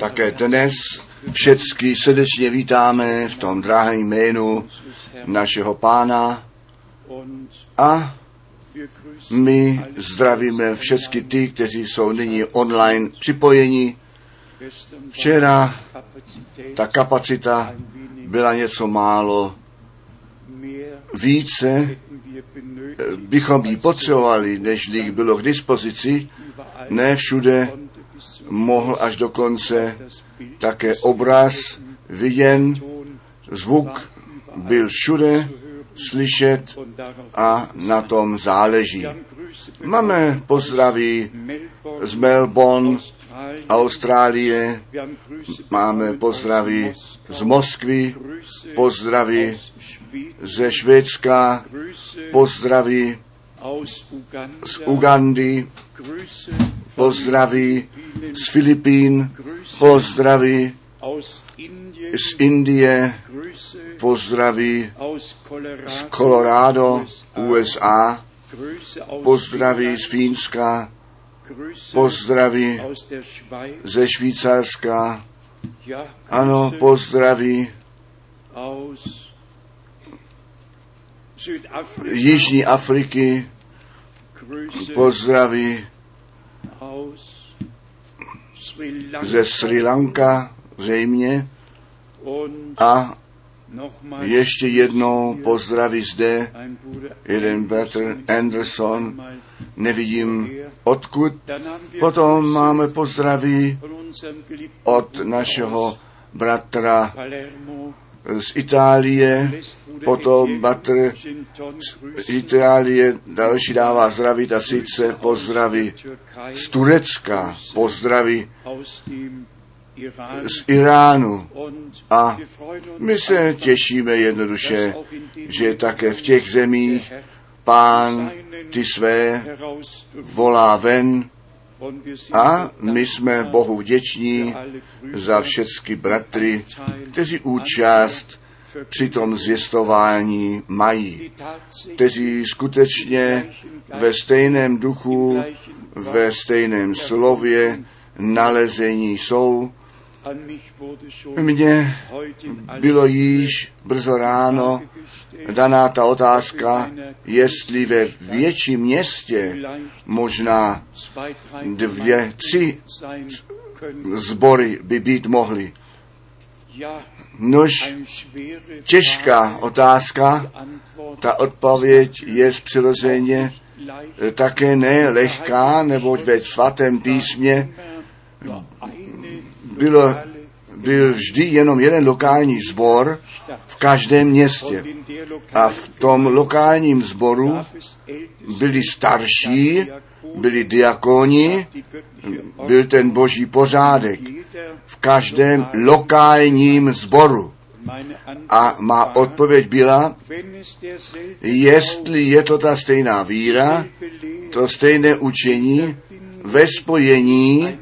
Také dnes všecky srdečně vítáme v tom drahém jménu našeho pána a my zdravíme všechny ty, kteří jsou nyní online připojeni. Včera ta kapacita byla něco málo více, bychom ji potřebovali, než bylo k dispozici. Ne všude mohl až do konce. Také obraz viděn, zvuk byl všude slyšet a na tom záleží. Máme pozdraví z Melbourne, Austrálie, máme pozdraví z Moskvy, pozdraví ze Švédska, pozdraví z Ugandy, pozdraví z Filipín, pozdraví z Indie, pozdraví z Colorado, USA, pozdraví z Fínska, pozdraví ze Švýcarska, ano, pozdraví Jižní Afriky, pozdraví ze Sri Lanka, zřejmě, a ještě jednou pozdraví zde jeden bratr Anderson, nevidím odkud. Potom máme pozdraví od našeho bratra z Itálie, potom Batr z Itálie další dává zdravit a sice pozdraví z Turecka, pozdraví z Iránu. A my se těšíme jednoduše, že také v těch zemích pán ty své volá ven a my jsme Bohu vděční za všechny bratry, kteří účast při tom zvěstování mají, kteří skutečně ve stejném duchu, ve stejném slově nalezení jsou. Mně bylo již brzo ráno daná ta otázka, jestli ve větším městě možná dvě, tři sbory by být mohly. Nož těžká otázka, ta odpověď je přirozeně také ne lehká, neboť ve svatém písmě bylo, byl vždy jenom jeden lokální sbor v každém městě. A v tom lokálním sboru byli starší, byli diakoni, byl ten boží pořádek v každém lokálním sboru. A má odpověď byla, jestli je to ta stejná víra, to stejné učení ve spojení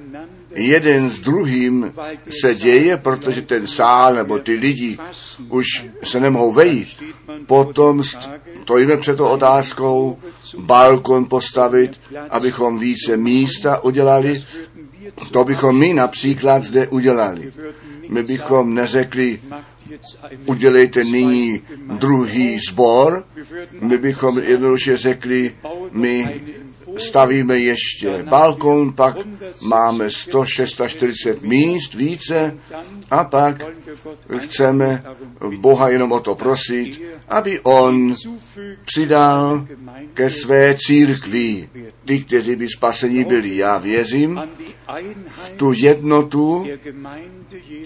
jeden s druhým se děje, protože ten sál nebo ty lidi už se nemohou vejít. Potom stojíme před tou otázkou balkon postavit, abychom více místa udělali. To bychom my například zde udělali. My bychom neřekli, udělejte nyní druhý sbor, my bychom jednoduše řekli, my stavíme ještě balkon, pak máme 146 míst více a pak chceme Boha jenom o to prosit, aby On přidal ke své církvi ty, kteří by spasení byli. Já věřím v tu jednotu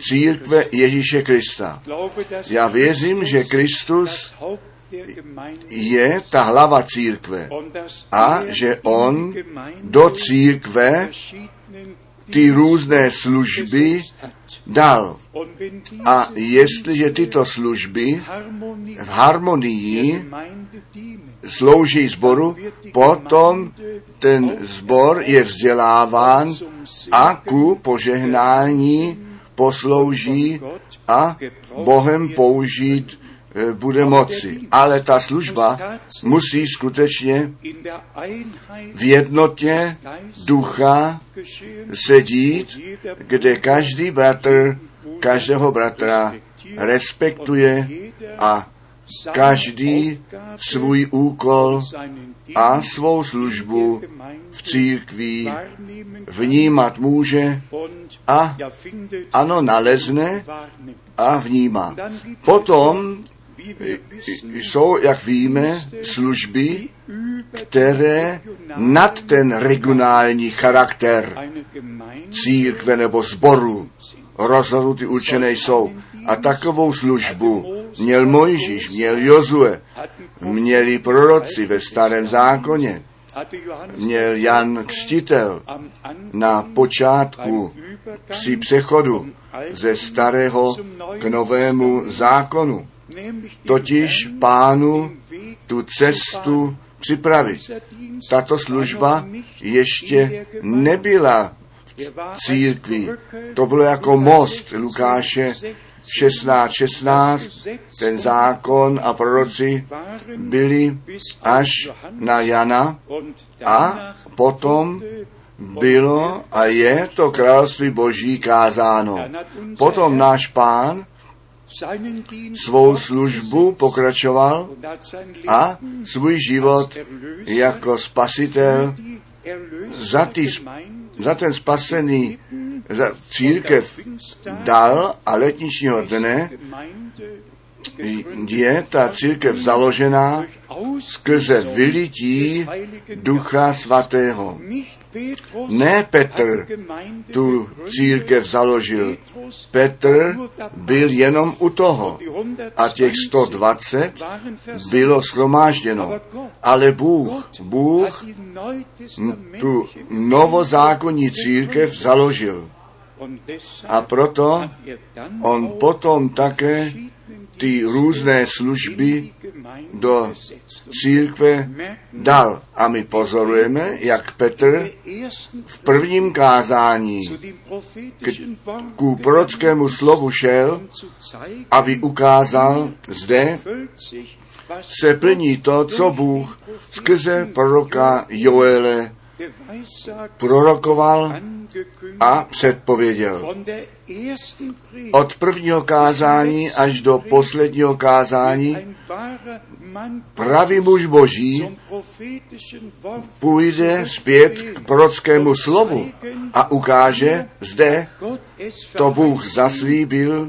církve Ježíše Krista. Já věřím, že Kristus je ta hlava církve a že on do církve ty různé služby dal. A jestliže tyto služby v harmonii slouží sboru, potom ten sbor je vzděláván a ku požehnání poslouží a Bohem použít bude moci. Ale ta služba musí skutečně v jednotě ducha sedít, kde každý bratr, každého bratra respektuje a každý svůj úkol a svou službu v církví vnímat může a ano, nalezne a vnímá. Potom jsou, jak víme, služby, které nad ten regionální charakter církve nebo sboru rozhodnuty určené jsou. A takovou službu měl Mojžíš, měl Jozue, měli proroci ve starém zákoně, měl Jan Křtitel na počátku při přechodu ze starého k novému zákonu, totiž pánu tu cestu připravit. Tato služba ještě nebyla v církvi. To bylo jako most Lukáše 16, 16, ten zákon a proroci byli až na Jana a potom bylo a je to království boží kázáno. Potom náš pán svou službu pokračoval a svůj život jako spasitel za, ty, za ten spasený za církev dal a letničního dne je ta církev založená skrze vylití Ducha Svatého. Ne Petr tu církev založil. Petr byl jenom u toho. A těch 120 bylo schromážděno. Ale Bůh, Bůh tu novozákonní církev založil. A proto on potom také ty různé služby do církve dal. A my pozorujeme, jak Petr v prvním kázání k, ku prorockému slovu šel, aby ukázal zde, se plní to, co Bůh skrze proroka Joele prorokoval a předpověděl. Od prvního kázání až do posledního kázání pravý muž boží půjde zpět k prorockému slovu a ukáže, zde to Bůh zaslíbil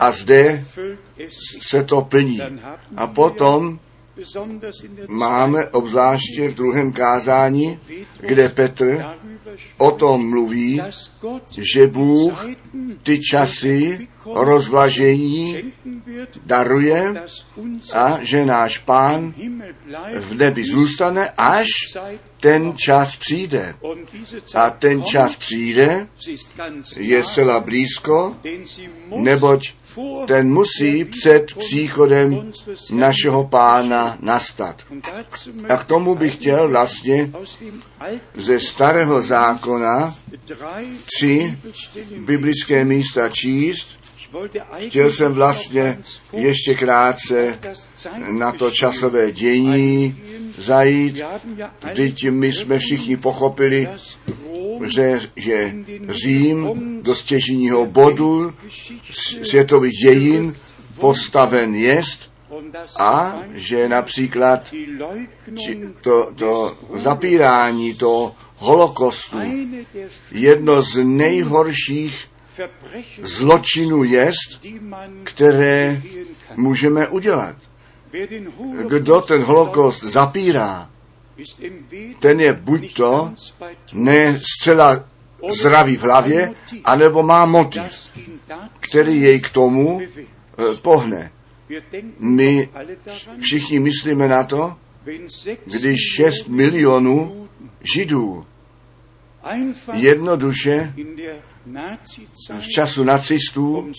a zde se to plní. A potom máme obzvláště v druhém kázání, kde Petr o tom mluví, že Bůh ty časy rozvlažení daruje a že náš pán v nebi zůstane, až ten čas přijde. A ten čas přijde, je zcela blízko, neboť ten musí před příchodem našeho pána nastat. A k tomu bych chtěl vlastně ze starého zákona tři biblické místa číst, Chtěl jsem vlastně ještě krátce na to časové dění zajít, vždyť my jsme všichni pochopili, že, že Řím do stěžního bodu světových dějin postaven jest a že například to, to zapírání, to holokostu, jedno z nejhorších zločinů jest, které můžeme udělat. Kdo ten holokost zapírá, ten je buď to ne zcela zdravý v hlavě, anebo má motiv, který jej k tomu eh, pohne. My všichni myslíme na to, když 6 milionů židů jednoduše v času nacistů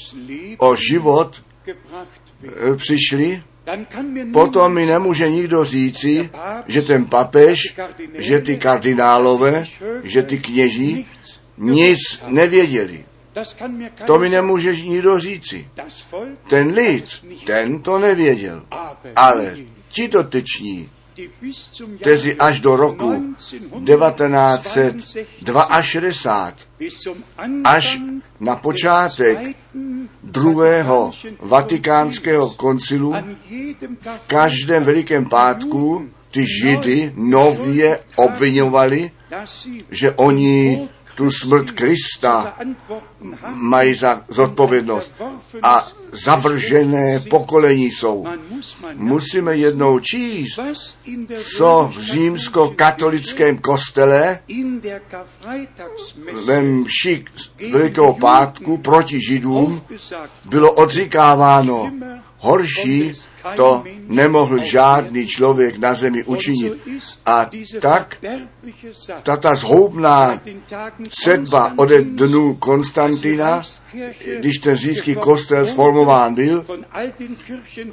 o život eh, přišli, potom mi nemůže nikdo říci, že ten papež, že ty kardinálové, že ty kněží nic nevěděli. To mi nemůže nikdo říci. Ten lid, ten to nevěděl. Ale ti dotyční, kteří až do roku 1962, až na počátek druhého vatikánského koncilu v každém velikém pátku ty židy nově obvinovali, že oni tu smrt Krista mají za zodpovědnost a zavržené pokolení jsou. Musíme jednou číst, co v římsko-katolickém kostele ve mši Velikého pátku proti židům bylo odříkáváno. Horší to nemohl žádný člověk na zemi učinit. A tak tata zhoubná sedba ode dnů Konstantina, když ten říšský kostel sformován byl,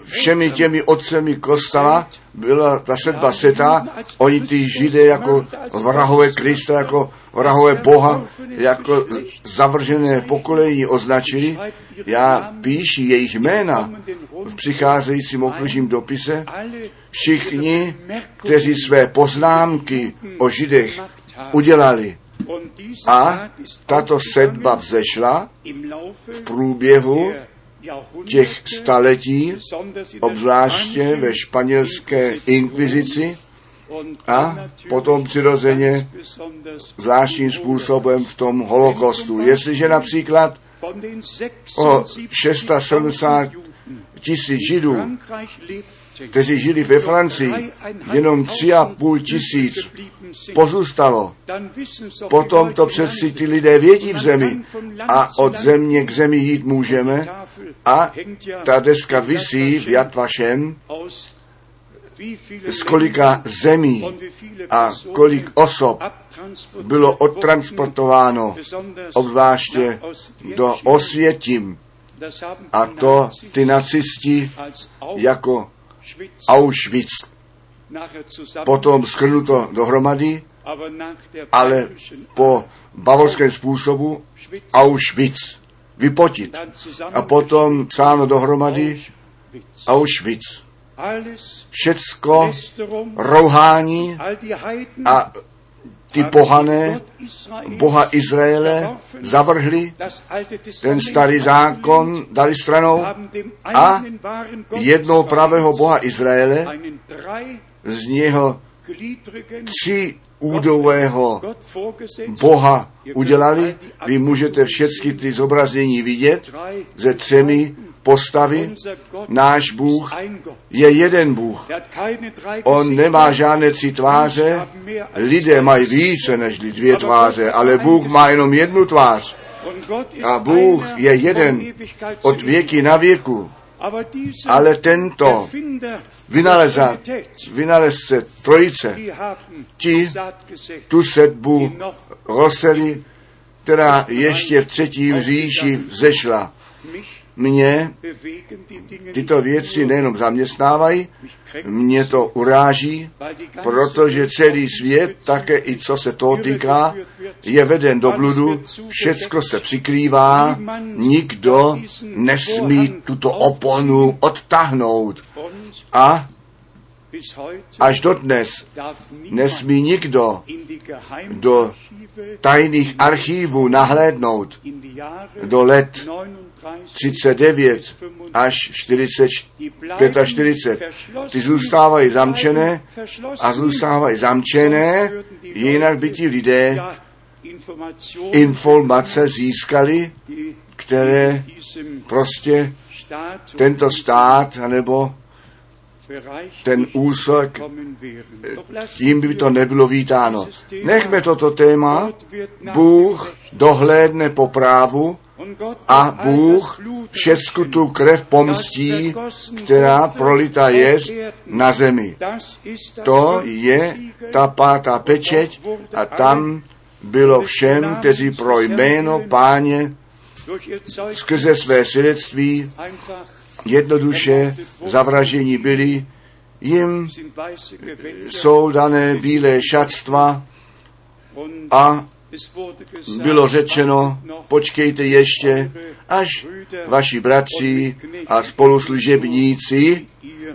všemi těmi otcemi kostela byla ta sedba seta, oni ty židé jako vrahové Krista, jako vrahové Boha, jako zavržené pokolení označili. Já píši jejich jména v přicházejícím okružním dopise. Všichni, kteří své poznámky o židech udělali, a tato sedba vzešla v průběhu těch staletí, obzvláště ve španělské inkvizici a potom přirozeně zvláštním způsobem v tom holokostu. Jestliže například o 670 tisíc židů, kteří žili ve Francii, jenom tři a půl tisíc pozůstalo. Potom to přeci ty lidé vědí v zemi a od země k zemi jít můžeme a ta deska visí v Jatvašem z kolika zemí a kolik osob bylo odtransportováno obzvláště do Osvětím. A to ty nacisti jako Auschwitz. Potom schrnuto dohromady, ale po bavorském způsobu Auschwitz. Vypotit. A potom psáno dohromady Auschwitz. Všecko rouhání a ty pohané Boha Izraele zavrhli, ten starý zákon dali stranou a jednoho pravého Boha Izraele z něho tři údového Boha udělali. Vy můžete všechny ty zobrazení vidět ze třemi postavy. Náš Bůh je jeden Bůh. On nemá žádné tři tváře. Lidé mají více než dvě tváře, ale Bůh má jenom jednu tvář. A Bůh je jeden od věky na věku. Ale tento vynalezat, vynalezce trojice, ti tu sedbu rozseli, která ještě v třetím říši vzešla. Mě tyto věci nejenom zaměstnávají, mě to uráží, protože celý svět, také i co se toho týká, je veden do bludu, všecko se přikrývá, nikdo nesmí tuto oponu odtahnout. A až dodnes nesmí nikdo do tajných archívů nahlédnout do let 39 až 40, 45. Ty zůstávají zamčené a zůstávají zamčené, jinak by ti lidé informace získali, které prostě tento stát nebo ten úsek, tím by to nebylo vítáno. Nechme toto téma, Bůh dohlédne po právu a Bůh všecku tu krev pomstí, která prolita je na zemi. To je ta pátá pečeť a tam bylo všem, kteří pro jméno páně skrze své svědectví jednoduše zavražení byli, jim jsou dané bílé šatstva a bylo řečeno, počkejte ještě, až vaši bratři a spoluslužebníci,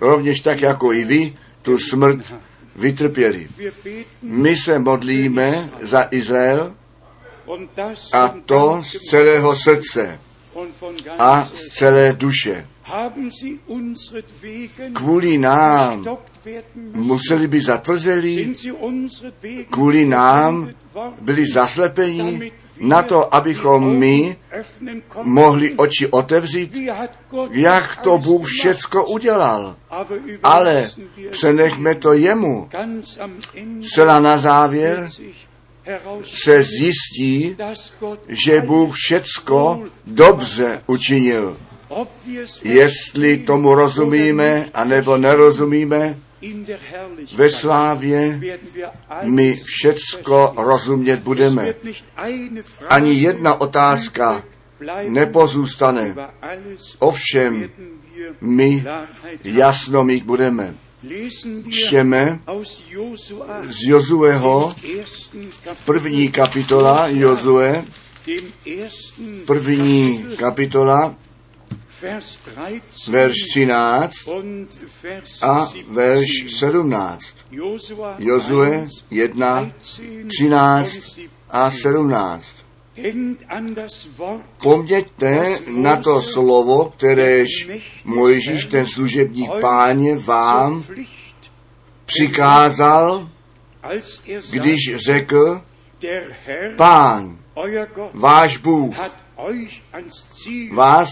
rovněž tak jako i vy, tu smrt vytrpěli. My se modlíme za Izrael a to z celého srdce a z celé duše. Kvůli nám museli by zatvrzeli, kvůli nám byli zaslepeni na to, abychom my mohli oči otevřít, jak to Bůh všecko udělal. Ale přenechme to jemu. Celá na závěr se zjistí, že Bůh všecko dobře učinil. Jestli tomu rozumíme, anebo nerozumíme, ve slávě my všecko rozumět budeme. Ani jedna otázka nepozůstane. Ovšem, my jasno mít budeme. Čteme z Jozueho, první kapitola Jozue, první kapitola, verš 13 a verš 17. Jozue 1, 13 a 17. Pomněďte na to slovo, kteréž Mojžíš, ten služebník páně, vám přikázal, když řekl, pán, váš Bůh, vás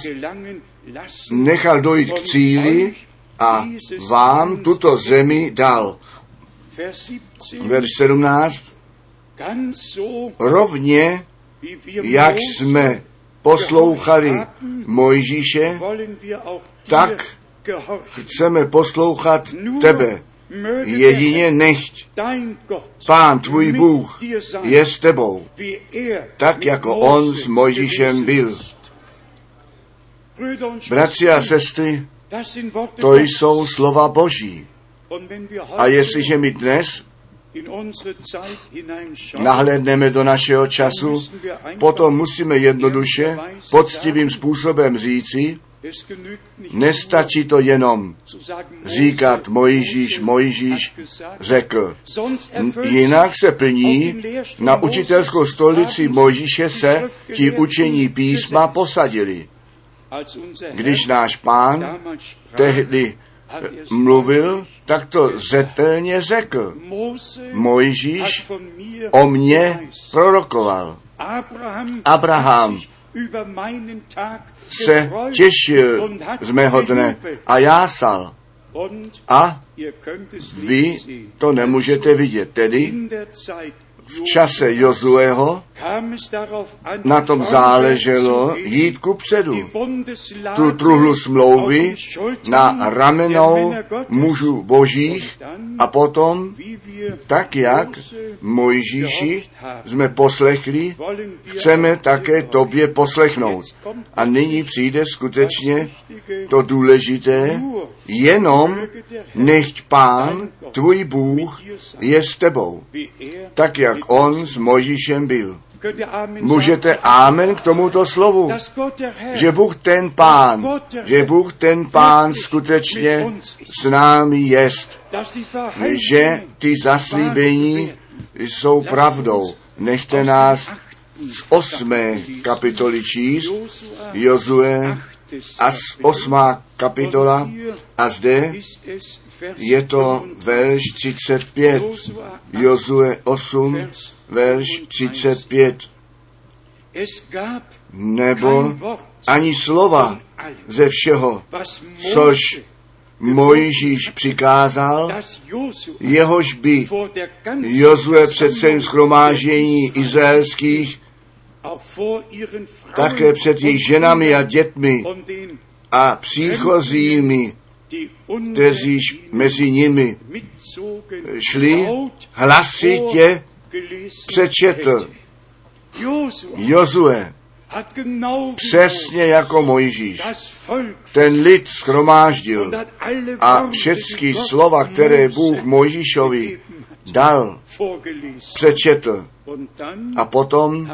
nechal dojít k cíli a vám tuto zemi dal. Verš 17. Rovně, jak jsme poslouchali Mojžíše, tak chceme poslouchat tebe. Jedině nechť. Pán tvůj Bůh je s tebou, tak jako on s Mojžíšem byl. Bratři a sestry, to jsou slova Boží. A jestliže my dnes nahlédneme do našeho času, potom musíme jednoduše poctivým způsobem říci, Nestačí to jenom říkat Mojžíš, Mojžíš řekl. Jinak se plní, na učitelskou stolici Mojžíše se ti učení písma posadili. Když náš pán tehdy mluvil, tak to zetelně řekl. Mojžíš o mně prorokoval. Abraham se těšil z mého dne a jásal. A vy to nemůžete vidět. Tedy v čase Jozueho na tom záleželo jít ku předu. Tu truhlu smlouvy na ramenou mužů božích a potom, tak jak Mojžíši jsme poslechli, chceme také tobě poslechnout. A nyní přijde skutečně to důležité, jenom nechť pán, tvůj Bůh, je s tebou, tak jak on s Mojžíšem byl. Můžete amen k tomuto slovu, že Bůh ten pán, že Bůh ten pán skutečně s námi jest, že ty zaslíbení jsou pravdou. Nechte nás z osmé kapitoly číst, Jozue a z osmá kapitola a zde je to verš 35, Jozue 8, verš 35. Nebo ani slova ze všeho, což Mojžíš přikázal, jehož by Jozue před celým schromáždění izraelských, také před jejich ženami a dětmi a příchozími, kteří mezi nimi šli, hlasitě přečetl. Jozue přesně jako Mojžíš. Ten lid schromáždil a všechny slova, které Bůh Mojžíšovi dal, přečetl. A potom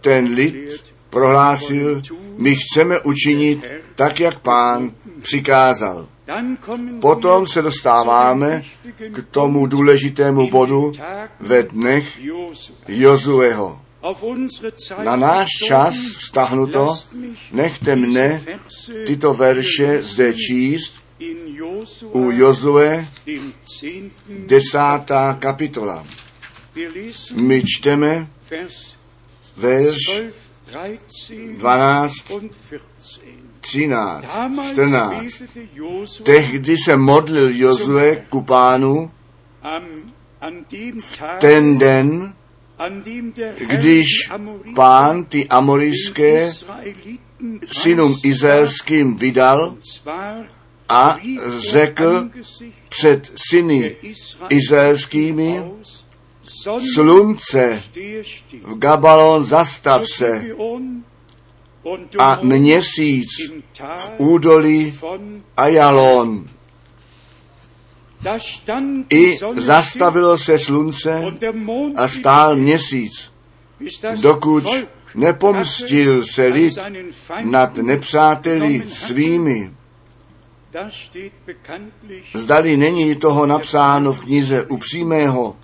ten lid prohlásil, my chceme učinit tak, jak pán přikázal. Potom se dostáváme k tomu důležitému bodu ve dnech. Jozueho. Na náš čas vztahnuto, nechte mne tyto verše zde číst u Jozue, desátá kapitola. My čteme verš 12, 13 12, und 14. 13, Damals 14. betete Josua Tehdy se modlil Jozue ku pánu ten den, když pán ty amorijské synům izraelským vydal a řekl před syny izraelskými, slunce v Gabalon zastav se a měsíc v údolí Ajalon. I zastavilo se slunce a stál měsíc, dokud nepomstil se lid nad nepřáteli svými. Zdali není toho napsáno v knize upřímého,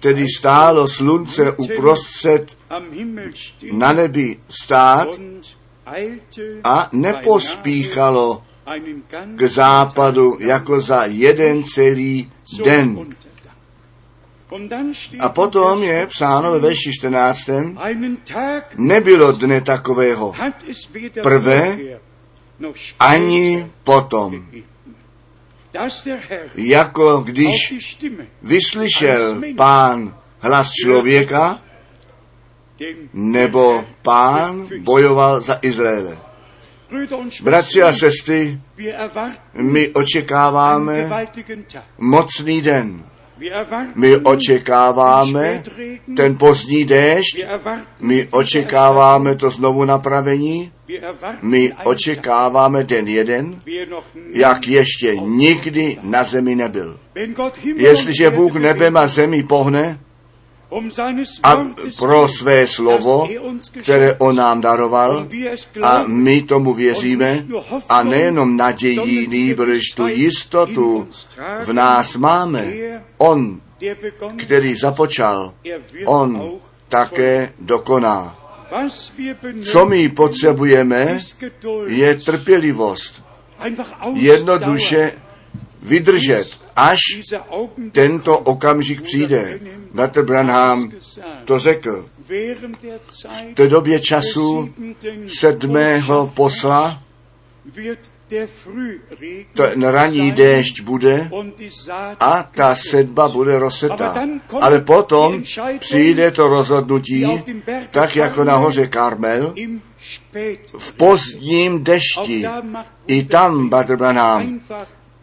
tedy stálo slunce uprostřed na nebi stát a nepospíchalo k západu jako za jeden celý den. A potom je psáno ve verši 14. Einen Tag Nebylo dne takového, Prvé ani potom, jako když vyslyšel pán hlas člověka, nebo pán bojoval za Izraele. Bratři a sestry, my očekáváme mocný den. My očekáváme ten pozdní déšť, my očekáváme to znovu napravení, my očekáváme den jeden, jak ještě nikdy na zemi nebyl. Jestliže Bůh nebem a zemi pohne a Wortes pro své slovo, er které on nám daroval, a my tomu věříme, a nejenom nadějí, nýbrž tu jistotu v nás máme. On, který započal, er on také dokoná. Co my potřebujeme, je trpělivost. Jednoduše vydržet, až tento okamžik přijde. Bratr Branham to řekl. V té době času sedmého posla ten ranní déšť bude a ta sedba bude rozsetá. Ale potom přijde to rozhodnutí, tak jako na hoře Karmel, v pozdním dešti. I tam Bratr Branham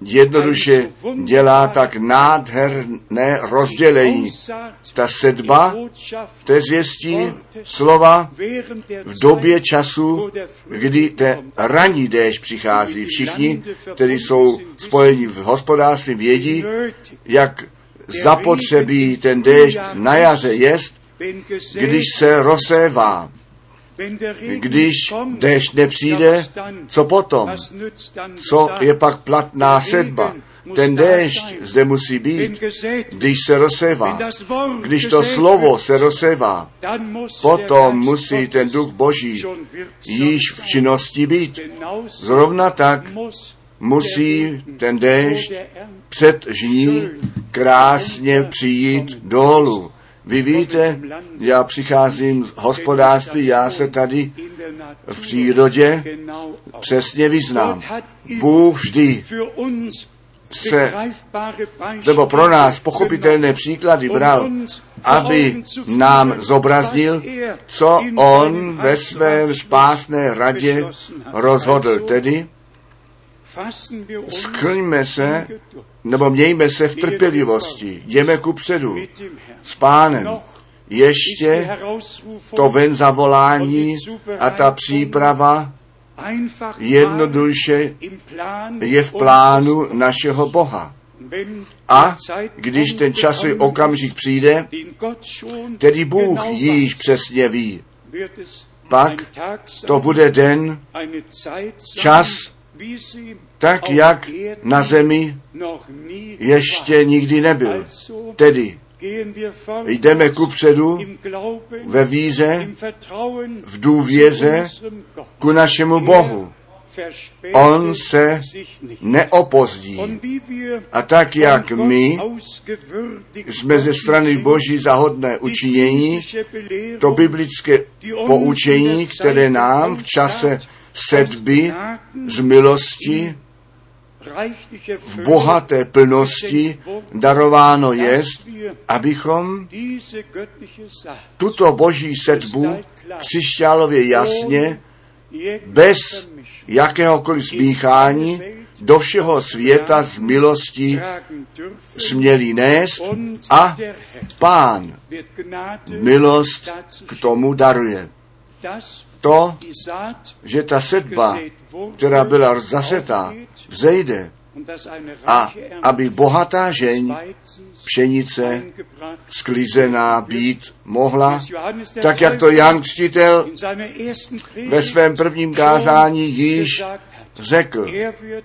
jednoduše dělá tak nádherné rozdělení. Ta sedba v té zvěstí slova v době času, kdy ten ranní déšť přichází. Všichni, kteří jsou spojeni v hospodářství, vědí, jak zapotřebí ten déšť na jaře jest, když se rozsévá. Když déšť nepřijde, co potom? Co je pak platná sedba? Ten déšť zde musí být, když se rozsévá. Když to slovo se rozsévá, potom musí ten duch boží již v činnosti být. Zrovna tak musí ten déšť před žní krásně přijít dolů. Vy víte, já přicházím z hospodářství, já se tady v přírodě přesně vyznám. Bůh vždy se, nebo pro nás pochopitelné příklady bral, aby nám zobraznil, co on ve svém spásné radě rozhodl. Tedy sklňme se, nebo mějme se v trpělivosti, jdeme ku předu s pánem. Ještě to ven zavolání a ta příprava jednoduše je v plánu našeho Boha. A když ten časový okamžik přijde, který Bůh již přesně ví, pak to bude den, čas, tak jak na zemi ještě nikdy nebyl. Tedy jdeme ku předu ve víře, v důvěře ku našemu Bohu. On se neopozdí. A tak jak my jsme ze strany Boží za hodné die učinění, to biblické poučení, které nám v čase sedby z milosti v bohaté plnosti darováno jest, abychom tuto boží sedbu křišťálově jasně, bez jakéhokoliv smíchání, do všeho světa z milosti směli nést a pán milost k tomu daruje. To, že ta sedba, která byla zasetá, vzejde a aby bohatá žeň pšenice sklizená být mohla, tak jak to Jan Predigt ve svém prvním kázání již řekl.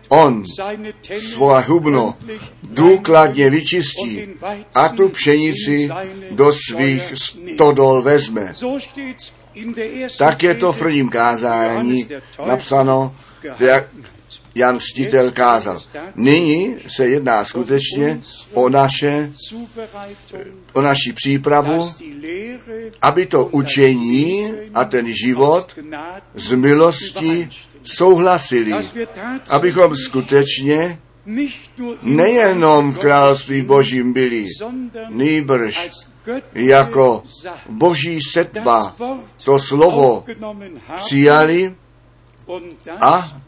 On Svoje hubno důkladně vyčistí a tu pšenici do svých stodol vezme. Tak je to v prvním kázání napsáno, jak. Jan Křtitel kázal. Nyní se jedná skutečně o naše, o naši přípravu, aby to učení a ten život z milosti souhlasili, abychom skutečně nejenom v království Božím byli, nýbrž jako boží Wort to slovo přijali a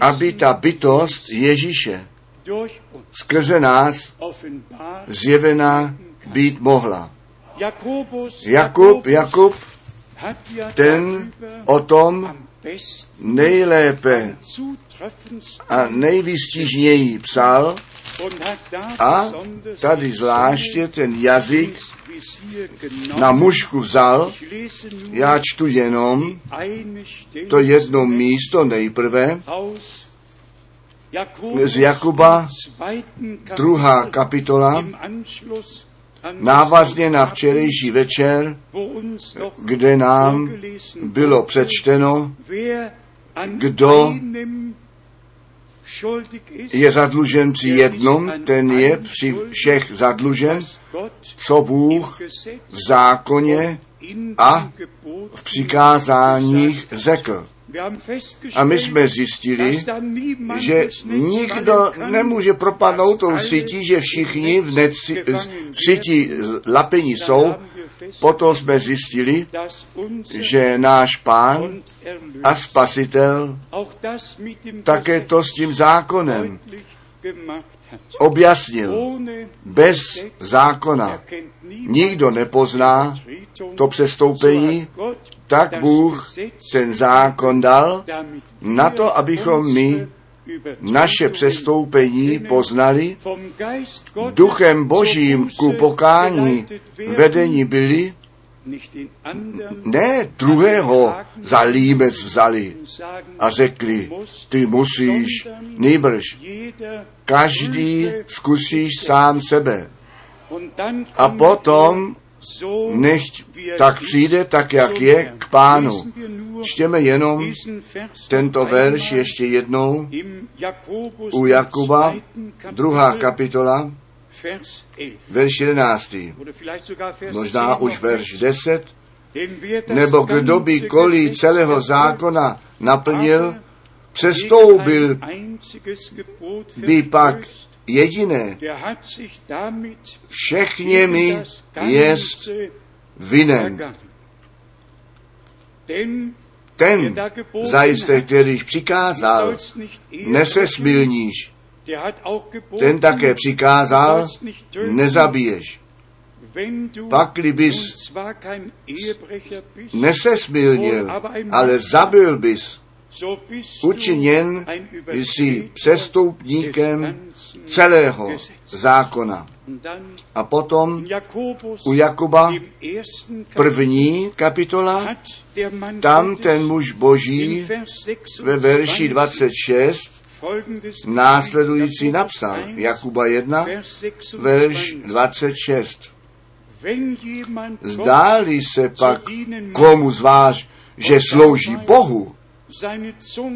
aby ta bytost Ježíše skrze nás zjevená být mohla. Jakub, Jakub, ten o tom nejlépe a nejvýstižněji psal a tady zvláště ten jazyk na mužku vzal. Já čtu jenom to jedno místo nejprve z Jakuba, druhá kapitola, návazně na včerejší večer, kde nám bylo přečteno, kdo je zadlužen při jednom, ten je při všech zadlužen, co Bůh v zákoně a v přikázáních řekl. A my jsme zjistili, že nikdo nemůže propadnout tou sítí, že všichni v, neci, v sítí lapení jsou. Potom jsme zjistili, že náš pán a spasitel také to s tím zákonem objasnil. Bez zákona nikdo nepozná to přestoupení, tak Bůh ten zákon dal na to, abychom my naše přestoupení poznali, duchem božím ku pokání vedení byli, ne druhého za líbec vzali a řekli, ty musíš, jeder každý zkusíš sám sebe. A potom nechť tak přijde, tak jak je, k pánu. Čtěme jenom tento verš ještě jednou u Jakuba, druhá kapitola, Vers 11. verš 11. Oder vielleicht sogar Vers Možná 10 už verš mit. 10, Denn wer das nebo kdo by kolí celého zákona naplnil, přestoubil by pak jediné, das jest Ganze vinen. Ten zajisté, kterýž přikázal, sollst nicht Ehe nese brechen, smilníš, der hat auch geboten, ten také přikázal, nezabiješ. wenn du Pakli bys und zwar kein Ehebrecher bist, Nesesmilnil, ale zabil bys, učiněn jsi přestoupníkem celého zákona. A potom u Jakuba první kapitola, tam ten muž boží ve verši 26 26 folgendes následující napsal. 1, Jakuba 1, Vers verš 26. 26. Wenn jemand Gott Zdáli se pak komu zvlášť, že slouží Bohu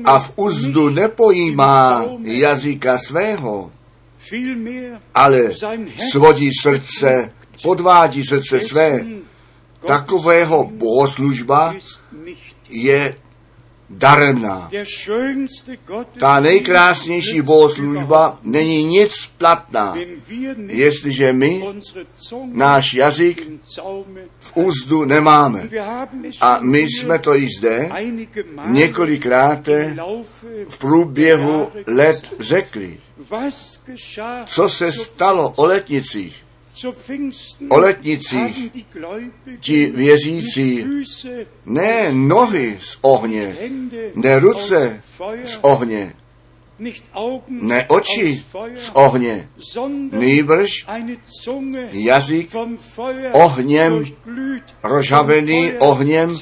a v úzdu nepojímá jazyka svého, ale svodí srdce, podvádí srdce své, takového bohoslužba je daremná. Ta nejkrásnější bohoslužba není nic platná, jestliže my náš jazyk v úzdu nemáme. A my jsme to již zde několikrát v průběhu let řekli, co se stalo o letnicích. O letnicích ti věřící ne nohy z ohně, ne ruce z ohně, ne oči z ohně, nýbrž jazyk ohněm rozhavený ohněm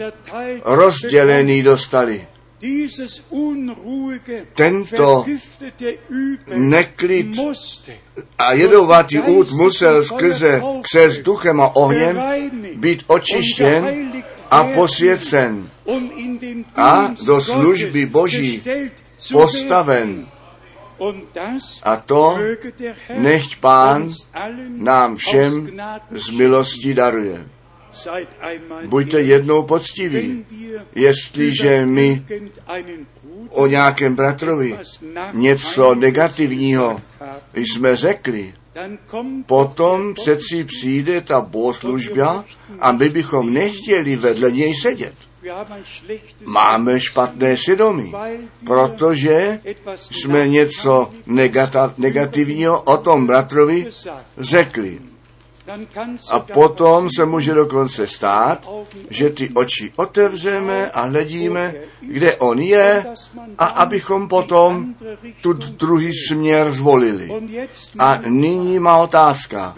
rozdělený dostali. Tento neklid a jedovatý út musel skrze kse s duchem a ohněm být očištěn a posvěcen a do služby Boží postaven. A to nechť Pán nám všem z milosti daruje. Buďte jednou poctiví, jestliže my o nějakém bratrovi něco negativního jsme řekli, potom přeci přijde ta bohoslužba a my bychom nechtěli vedle něj sedět. Máme špatné svědomí, protože jsme něco negativního o tom bratrovi řekli. A potom se může dokonce stát, že ty oči otevřeme a hledíme, kde on je, a abychom potom tu druhý směr zvolili. A nyní má otázka.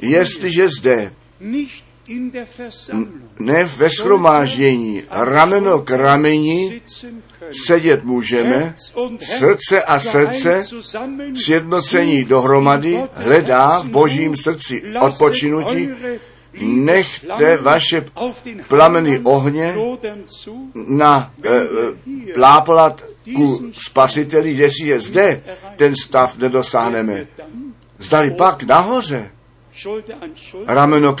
Jestliže zde, ne ve shromáždění, rameno k rameni, sedět můžeme, srdce a srdce sjednocení dohromady, hledá v božím Ruhe, srdci odpočinutí, nechte vaše plameny ohně na e, e, plápolat ku spasiteli, jestliže zde ten stav nedosáhneme. Zdali pak nahoře, rameno k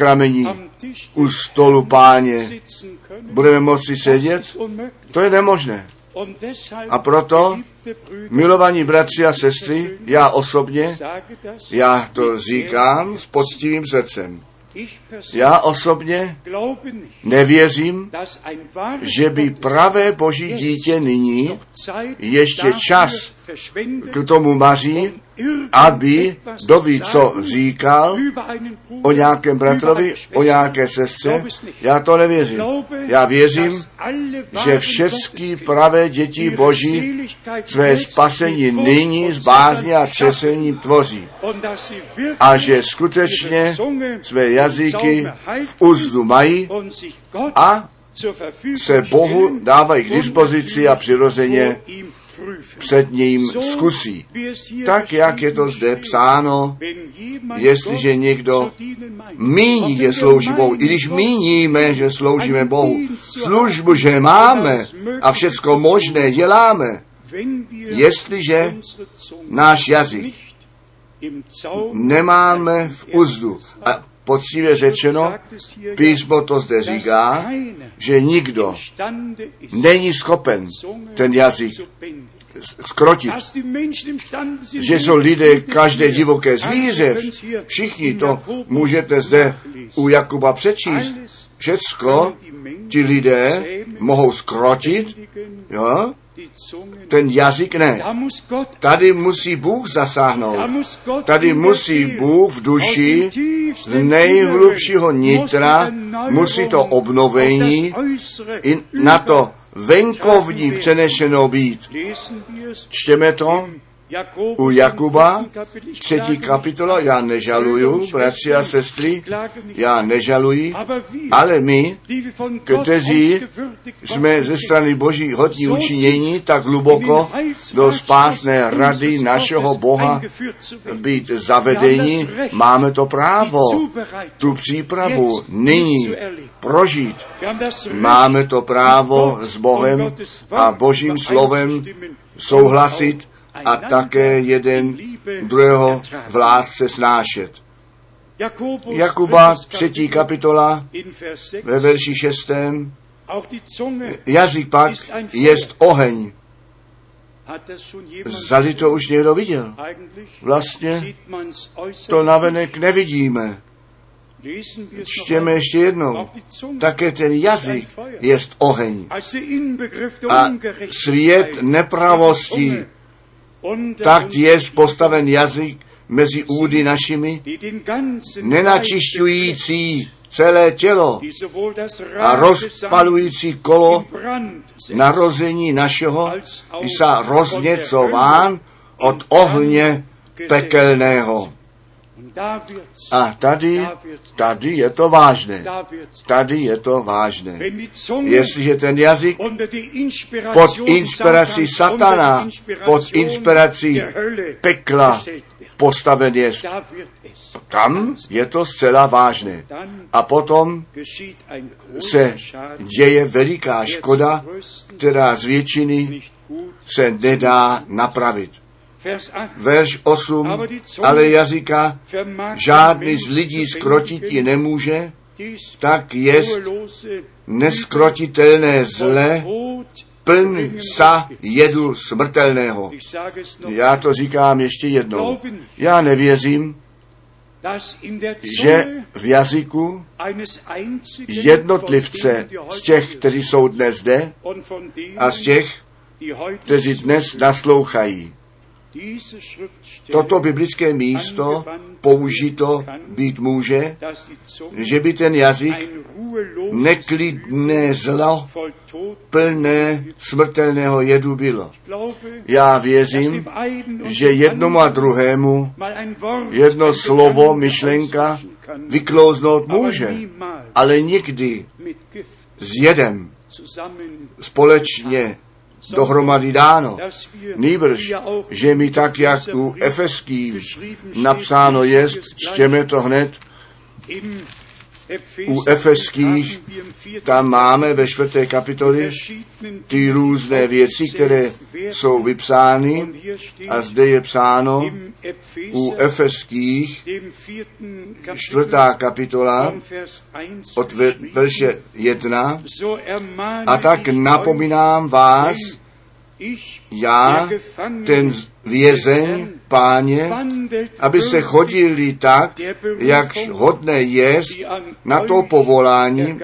Tisch u stolu páně, budeme moci sedět? To je nemožné. A proto, milovaní bratři a sestry, já osobně, já to říkám s poctivým srdcem. Já osobně nevěřím, že by pravé boží dítě nyní ještě čas k tomu maří, um aby kdo ví, co říkal o nějakém bratrovi, o nějaké sestře. Já to nevěřím. Já věřím, že všechny pravé děti Boží své spasení nyní s bázní a třesením tvoří. A že skutečně své jazyky v úzdu mají a se Bohu dávají k dispozici a přirozeně. Před ním zkusí. Tak, jak je to zde psáno, jestliže někdo míní, že slouží Bohu, i když míníme, že sloužíme Bohu, službu, že máme a všecko možné děláme, jestliže náš jazyk nemáme v úzdu. A poctivě řečeno, písmo to zde říká, že nikdo není schopen ten jazyk. Skrotit. Že jsou lidé, každé divoké zvíře, všichni to můžete zde u Jakuba přečíst. Všecko ti lidé mohou skrotit, jo? ten jazyk ne. Tady musí Bůh zasáhnout. Tady musí Bůh v duši, z nejhlubšího nitra, musí to obnovení i na to venkovní přenešeno být. Čtěme to u Jakuba, třetí kapitola, já nežaluju, bratři a sestry, já nežaluji, ale my, kteří jsme ze strany Boží hodní učinění tak hluboko do spásné rady našeho Boha být zavedeni, máme to právo tu přípravu nyní prožít. Máme to právo s Bohem a Božím slovem souhlasit a také jeden druhého v lásce snášet. Jakuba, třetí kapitola, ve verši šestém, jazyk pak jest oheň. Zali to už někdo viděl? Vlastně to navenek nevidíme. Čtěme ještě jednou. Také ten jazyk jest oheň. A svět nepravostí, tak je postaven jazyk mezi údy našimi, nenačišťující celé tělo a rozpalující kolo narození našeho isa rozněcován od ohně pekelného. A tady, tady je to vážné. Tady je to vážné. Jestliže ten jazyk pod inspirací satana, pod inspirací pekla postaven je, tam je to zcela vážné. A potom se děje veliká škoda, která z většiny se nedá napravit. Verš 8, ale jazyka žádný z lidí skrotit ji nemůže, tak jest neskrotitelné zle, pln sa jedu smrtelného. Já to říkám ještě jednou. Já nevěřím, že v jazyku jednotlivce z těch, kteří jsou dnes zde a z těch, kteří dnes naslouchají, toto biblické místo použito být může, že by ten jazyk neklidné zlo plné smrtelného jedu bylo. Já věřím, že jednomu a druhému jedno slovo, myšlenka vyklouznout může, ale nikdy s jedem společně dohromady dáno. Nýbrž, že mi tak, jak u Efeských napsáno jest, čtěme to hned, u Efeských, tam máme ve čtvrté kapitoli ty různé věci, které jsou vypsány a zde je psáno u Efeských čtvrtá kapitola od verše 1 a tak napomínám vás, já, ten vězeň, páně, aby se chodili tak, jak hodné jest na to povolání,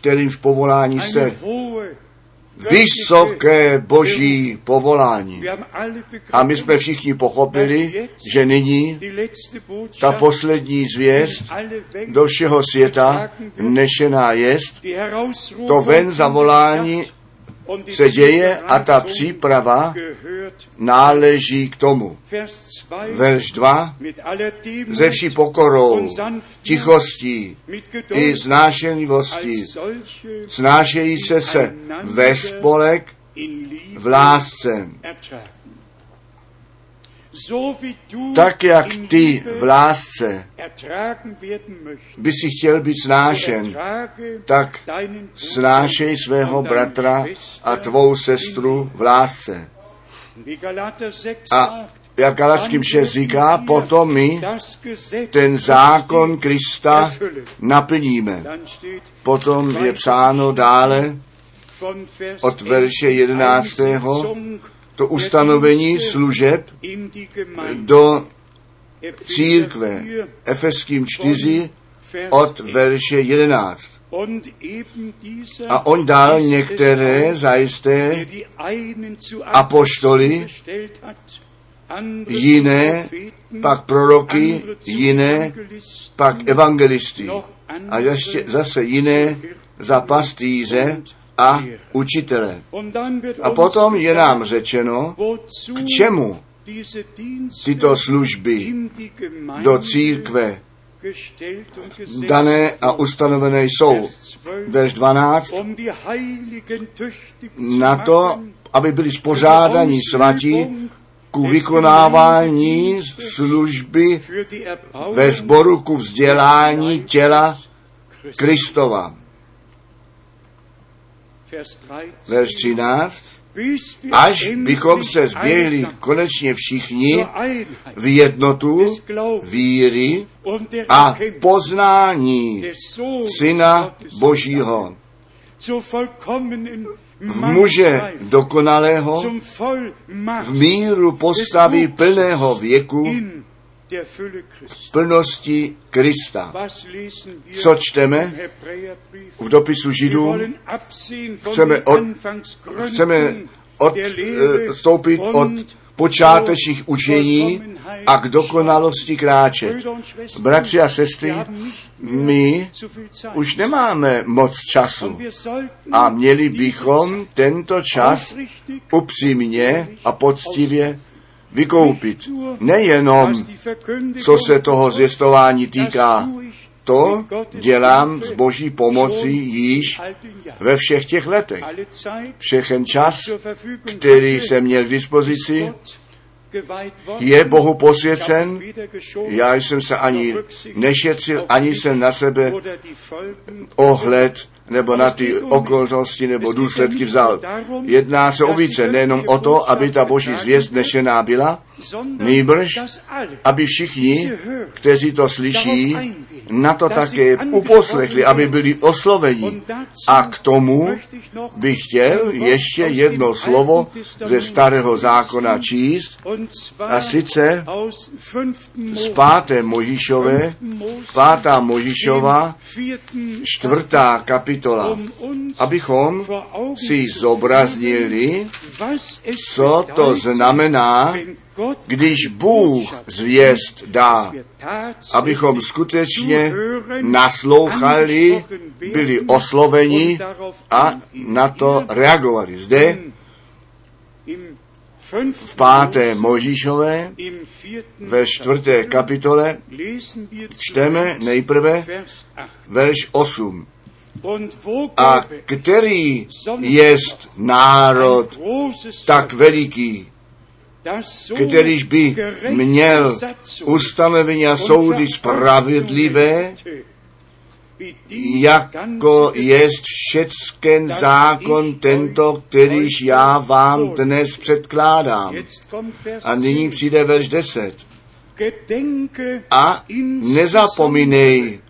kterým v povolání jste. Vysoké boží povolání. A my jsme všichni pochopili, že nyní ta poslední zvěst do všeho světa nešená jest, to ven zavolání se děje a ta příprava náleží k tomu. Verš 2. Ze vší pokorou, tichostí i znášenlivostí snášejí se se ve spolek v lásce. Tak, jak ty v lásce by si chtěl být snášen, tak snášej svého bratra a tvou sestru v lásce. A jak Galackým 6 říká, potom my ten zákon Krista naplníme. Potom je psáno dále od verše 11 to ustanovení služeb do církve. Efeským 4 od verše 11. A on dal některé zajisté apoštoly, jiné pak proroky, jiné pak evangelisty a ještě zase jiné za pastýře a učitele. A potom je nám řečeno, k čemu tyto služby do církve dané a ustanovené jsou. Vers 12, Verš 12. um die Heiligen tüchtig zu Na to, aby byli spořádaní svatí ku vykonávání služby ve sboru ku vzdělání těla. Kristova. Vers 13. Verš 13. Bis wir Až bychom se zběhli konečně všichni v jednotu víry a poznání Syna Božího, v muže dokonalého, v míru postavy plného věku, plnosti Krista. Co čteme v dopisu von Chceme od- Chceme Lehre odstoupit od počátečních učení a k dokonalosti kráčet. Bratři a sestry, my už nemáme moc času a měli bychom tento čas upřímně a poctivě vykoupit. Nejenom, co se toho zvěstování týká, to dělám s boží pomocí již ve všech těch letech. Všechen čas, který jsem měl k dispozici, je Bohu posvěcen. Já jsem se ani nešetřil, ani jsem na sebe ohled nebo na ty okolnosti nebo důsledky vzal. Jedná se o více, nejenom o to, aby ta boží zvěst nešená byla, nýbrž, aby všichni, kteří to slyší, na to také uposlechli, aby byli osloveni. A k tomu bych chtěl ještě jedno slovo ze starého zákona číst, a sice aus 5. z páté Možišové, pátá Možišova, čtvrtá kapitola, um abychom si zobraznili, co to znamená, když Bůh zvěst dá, abychom skutečně naslouchali, byli osloveni a na to reagovali. Zde v páté Možíšové ve čtvrté kapitole čteme nejprve Vers 8. verš 8. Und wo A který jest národ tak veliký, kterýž by měl ustanovení a soudy spravedlivé, jako jest všecken zákon tento, kterýž já vám dnes předkládám. A nyní 10. přijde verš 10. Gedenke A nezapomínej,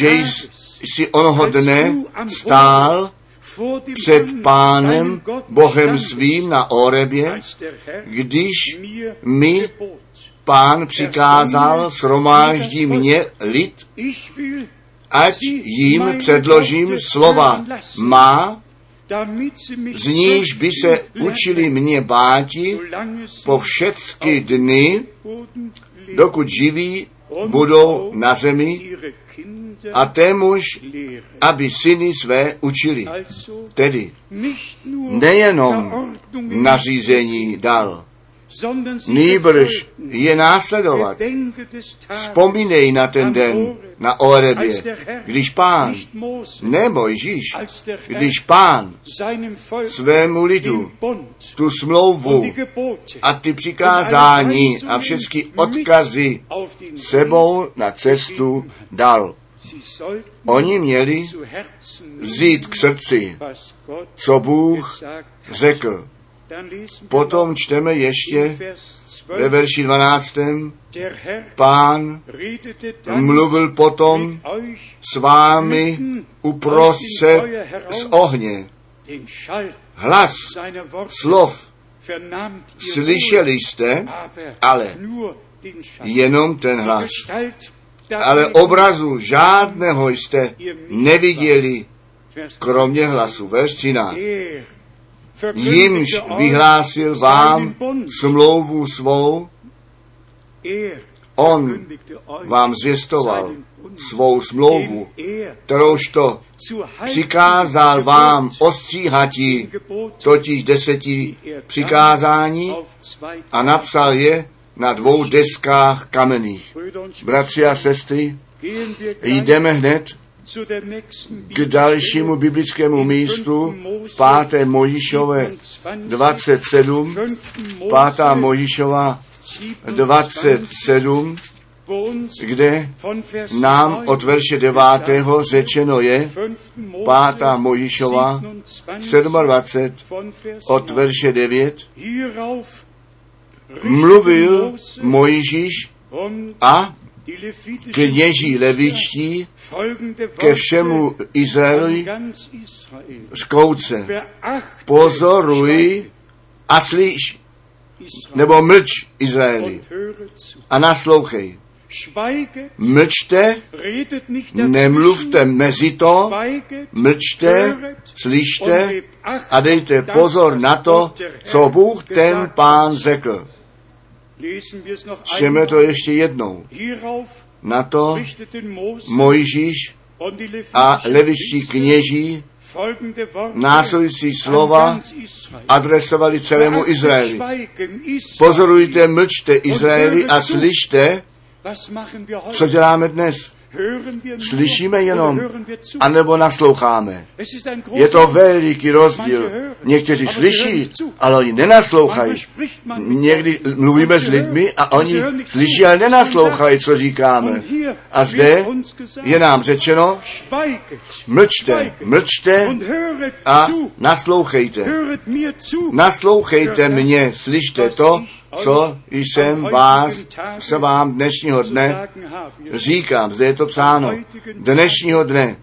že jsi onoho dne stál před pánem Bohem svým na Orebě, když mi pán přikázal, shromáždí mě lid, ať jim předložím slova. Má, z níž by se učili mě báti po všecky dny, dokud živí budou na zemi a témuž, aby syny své učili. Tedy nejenom nařízení dal, nýbrž je následovat. Vzpomínej na ten den na Orebě, když pán, nicht Mose, ne Mojžíš, als der Herr když pán svému lidu tu smlouvu a ty přikázání a všechny odkazy sebou na cestu dal. Oni měli vzít k srdci, co Bůh řekl. Potom čteme ještě ve 12, verši 12. der Herr Pán mluvil potom s vámi uprostřed z ohně. Hlas slov slyšeli jste, ale jenom ten hlas. Ale obrazu žádného jste neviděli, kromě hlasu. Verš 13. Jimž vyhlásil vám smlouvu svou, on vám zvěstoval svou smlouvu, dem er kterouž to zu přikázal vám ostříhati, totiž deseti přikázání a napsal je na dvou deskách kamenných. Bratři a sestry, jdeme hned k dalšímu biblickému místu v 5. Možišové 27, 5. Možišova 27, wo uns kde nám 9 od verše 9. řečeno je, 5. Možišova 27, von Vers od 9. verše 9, Hierauf mluvil Mojžíš a kněží levičtí ke všemu Izraeli zkouce. Pozoruj a slyš, nebo mlč Izraeli a naslouchej. Mlčte, nemluvte mezi to, mlčte, slyšte a dejte pozor na to, co Bůh ten pán řekl. Čteme to ještě jednou. Na to Mojžíš a levičtí kněží následující slova adresovali celému Izraeli. Pozorujte, mlčte Izraeli a slyšte, co děláme dnes. Slyšíme jenom, anebo nasloucháme. Je to veliký rozdíl. Někteří slyší, ale oni nenaslouchají. Někdy mluvíme s lidmi a oni slyší, ale nenaslouchají, co říkáme. A zde je nám řečeno, mlčte, mlčte a naslouchejte. Naslouchejte mě, slyšte to, co jsem vás, se vám dnešního dne říkám. Zde je to psáno. Dnešního dne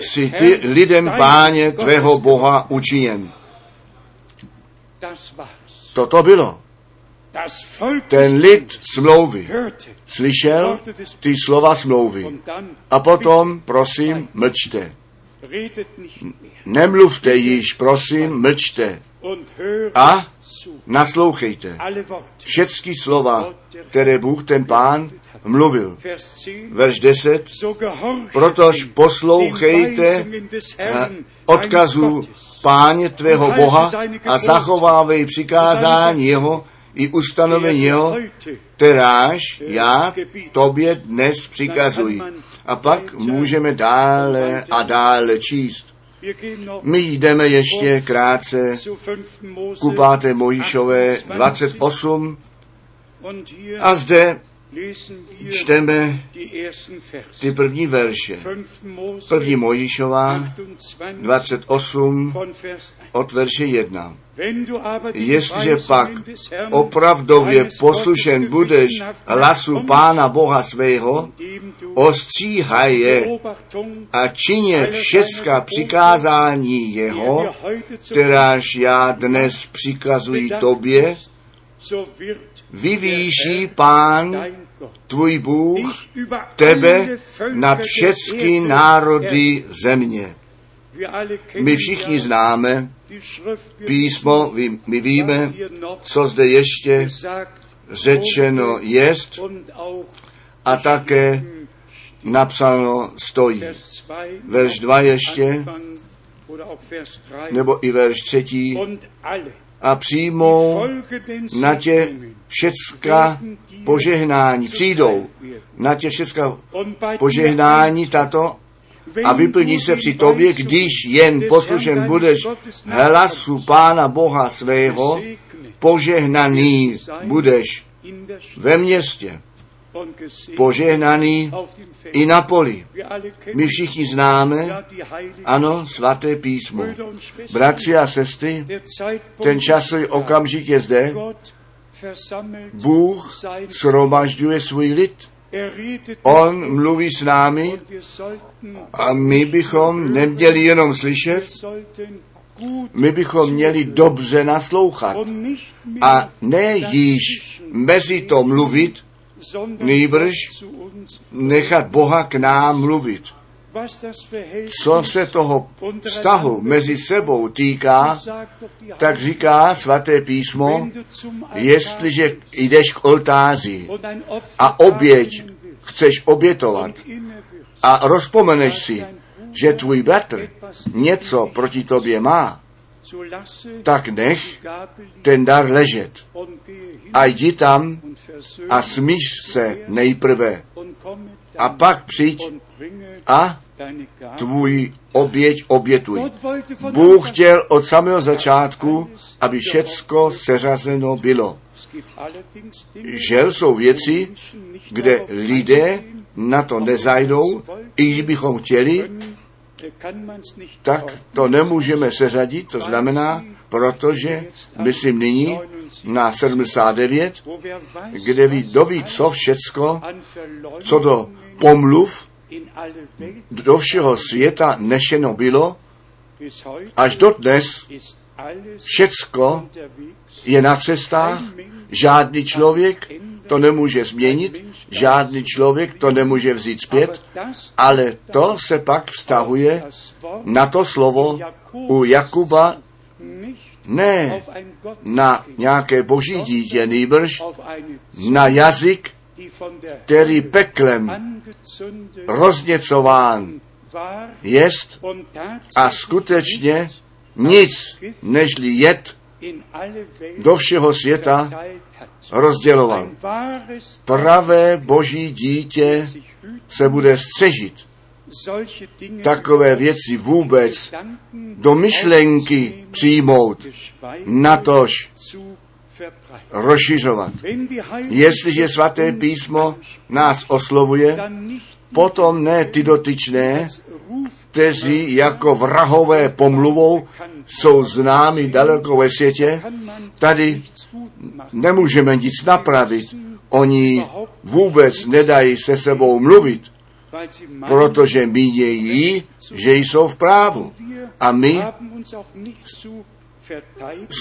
si ty lidem páně tvého Boha učiněn. Toto bylo. Ten lid smlouvy slyšel ty slova smlouvy. A potom, prosím, mlčte. Nemluvte již, prosím, mlčte. A naslouchejte. Všechny slova, které Bůh ten pán mluvil. Vers 10. Verš 10. So gehorcht Protož poslouchejte eh, odkazu páně tvého Boha a zachovávej přikázání jeho i ustanovení jeho, kteráž já tobě dnes přikazuji. A pak můžeme dále a dále číst. My jdeme ještě krátce zu 5. Mose ku 5. Mojišové 28 und hier a zde čteme ty první verše. 5. Mose První Mojišova 28 28 von Vers 1. od verše 1. Wenn du aber die Jestliže pak opravdově poslušen budeš hlasu Pána Boha svého, ostříhaj je a čině všecka přikázání er jeho, kteráž já dnes přikazuji tobě, vyvýší Pán tvůj Bůh tebe nad všechny národy země. My všichni známe písmo, my, víme, co zde ještě řečeno jest a také napsáno stojí. Vers 2, Verš 2 ještě, Anfang oder auch Vers 3 nebo i verš 3. A přijmou na tě všecka požehnání, přijdou na tě všecka požehnání tato a vyplní se při tobě, když jen poslušen budeš hlasu Pána Boha svého, požehnaný budeš ve městě, požehnaný i na poli. My všichni známe, ano, svaté písmo. Bratři a sestry, ten časový okamžik je zde. Bůh shromažďuje svůj lid. On mluví s námi a my bychom neměli jenom slyšet, my bychom měli dobře naslouchat a ne již mezi to mluvit, nýbrž nechat Boha k nám mluvit. Co se toho vztahu mezi sebou týká, tak říká svaté písmo, jestliže jdeš k oltáři a oběť chceš obětovat a rozpomeneš si, že tvůj bratr něco proti tobě má, tak nech ten dar ležet a jdi tam a smíš se nejprve a pak přijď a tvůj oběť obětuj. Bůh chtěl od samého začátku, aby všecko seřazeno bylo. Žel jsou věci, kde lidé na to nezajdou, i když bychom chtěli, tak to nemůžeme seřadit, to znamená, protože myslím nyní na 79, wo wer weiß, kde ví, was kdo ví, co všecko, co do pomluv do všeho světa nešeno bylo, až dodnes všecko je na cestách, žádný člověk to nemůže změnit, žádný člověk to nemůže vzít zpět, ale to se pak vztahuje na to slovo u Jakuba ne na nějaké boží dítě, nýbrž na jazyk, který peklem rozněcován jest a skutečně nic nežli jed do všeho světa rozděloval. Pravé boží dítě se bude střežit. Takové věci vůbec do myšlenky přijmout, natož rozšiřovat. Jestliže svaté písmo nás oslovuje, potom ne ty dotyčné, kteří jako vrahové pomluvou jsou známi daleko ve světě, tady nemůžeme nic napravit. Oni vůbec nedají se sebou mluvit, protože mínějí, že jsou v právu. A my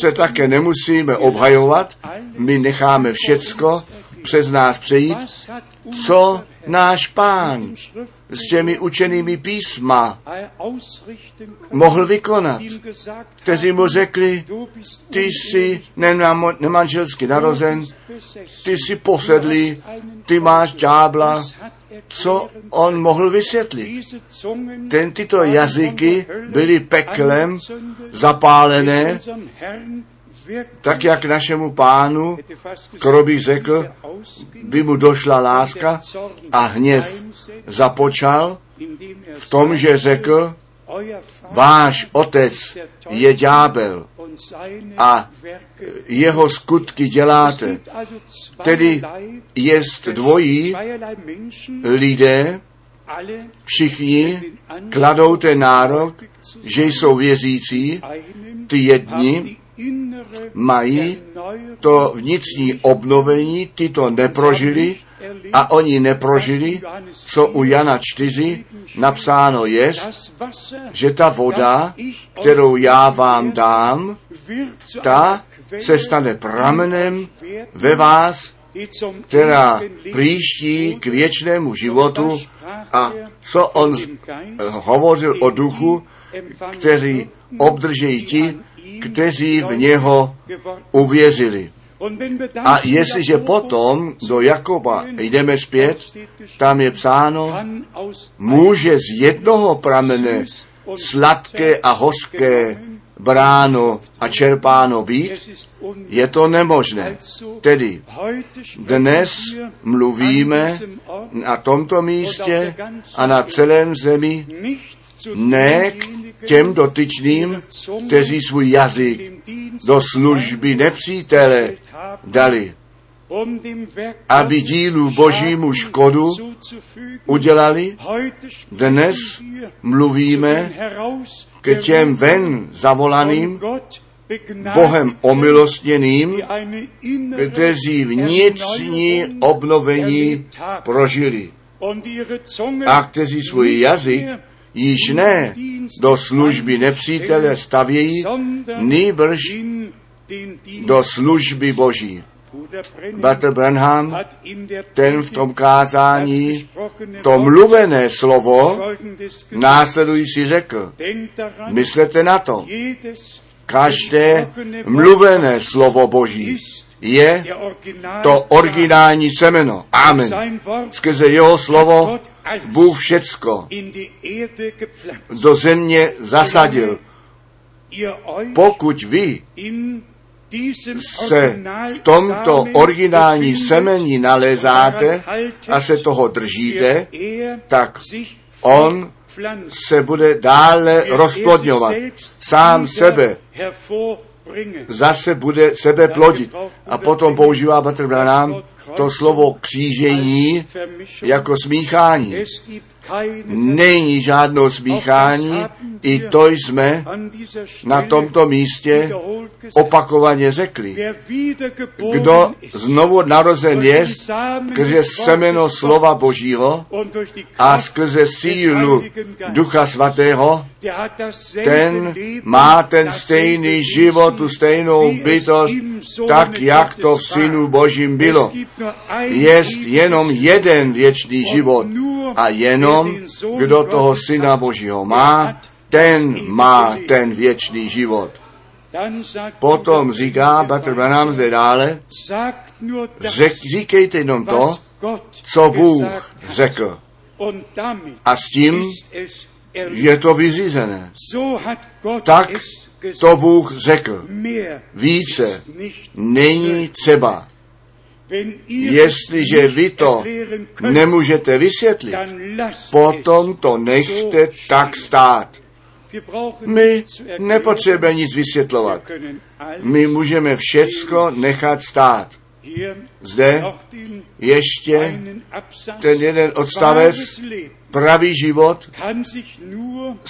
se také nemusíme obhajovat, my necháme všecko přes nás přejít, co náš pán s těmi učenými písma mohl vykonat, kteří mu řekli, ty jsi nemanželsky narozen, ty jsi posedlý, ty máš ďábla, co on mohl vysvětlit. Ten tyto jazyky byly peklem zapálené, tak jak našemu pánu, gesagt, Kroby řekl, by mu došla láska a hněv započal v tom, že řekl, váš otec je ďábel a jeho skutky děláte. Tedy jest dvojí lidé, všichni kladou ten nárok, že jsou věřící, ty jedni mají to vnitřní obnovení, ty to neprožili a oni neprožili, co u Jana 4 napsáno je, že ta voda, kterou já vám dám, ta se stane pramenem ve vás, která příští k věčnému životu a co on hovořil o duchu, würden, obdržejí ti, kteří v něho uvěřili. A jestliže potom do Jakoba jdeme zpět, tam je psáno, může z jednoho pramene sladké a hořké bráno a čerpáno být, je to nemožné. Tedy dnes mluvíme na tomto místě a na celém zemi ne k těm dotyčným, kteří svůj jazyk do služby nepřítele dali, aby dílu božímu škodu udělali. Dnes mluvíme ke těm ven zavolaným, Bohem omilostněným, kteří vnitřní obnovení prožili a kteří svůj jazyk již ne do služby nepřítele stavějí, nýbrž do služby Boží. Bratr Branham, ten v tom kázání to mluvené slovo následující řekl. Myslete na to. Každé mluvené slovo Boží je to originální semeno. Amen. Skrze jeho slovo Bůh všecko do země zasadil. Pokud vy se v tomto originální semení nalézáte a se toho držíte, tak on se bude dále rozplodňovat. Sám sebe zase bude sebe plodit. A potom používá Batr Branham to slovo křížení jako smíchání. Není žádnou smíchání, i to jsme na tomto místě opakovaně řekli. Kdo znovu narozen je skrze semeno slova Božího a skrze sílu Ducha Svatého, ten má ten stejný život, tu stejnou bytost, tak jak to v Synu Božím bylo. Jest jenom jeden věčný život a jenom, kdo toho Syna Božího má, ten má ten věčný život. Potom říká Batr Branham zde dále, řek, říkejte jenom to, co Bůh řekl. A s tím je to vyřízené. Tak to Bůh řekl. Více není třeba. Jestliže vy to nemůžete vysvětlit, potom to nechte tak stát. My nepotřebujeme nic vysvětlovat. My můžeme všecko nechat stát. Zde ještě ten jeden odstavec, pravý život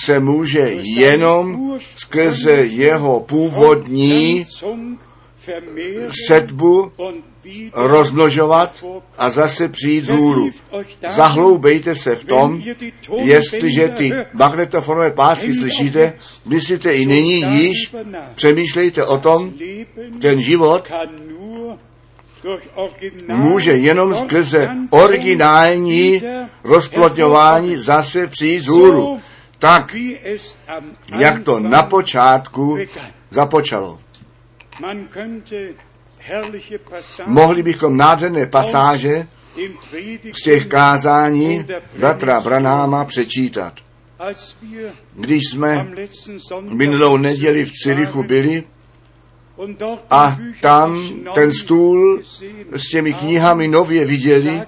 se může jenom skrze jeho původní sedbu rozmnožovat a zase přijít z hůru. Zahloubejte se v tom, jestliže ty magnetofonové pásky slyšíte, myslíte i nyní již, přemýšlejte o tom, ten život může jenom skrze originální rozplodňování zase přijít z hůru. Tak, jak to na počátku započalo. Mohli bychom nádherné pasáže z těch kázání bratra Branáma přečítat. Když jsme minulou neděli v Cirichu byli a tam ten stůl s těmi knihami nově viděli,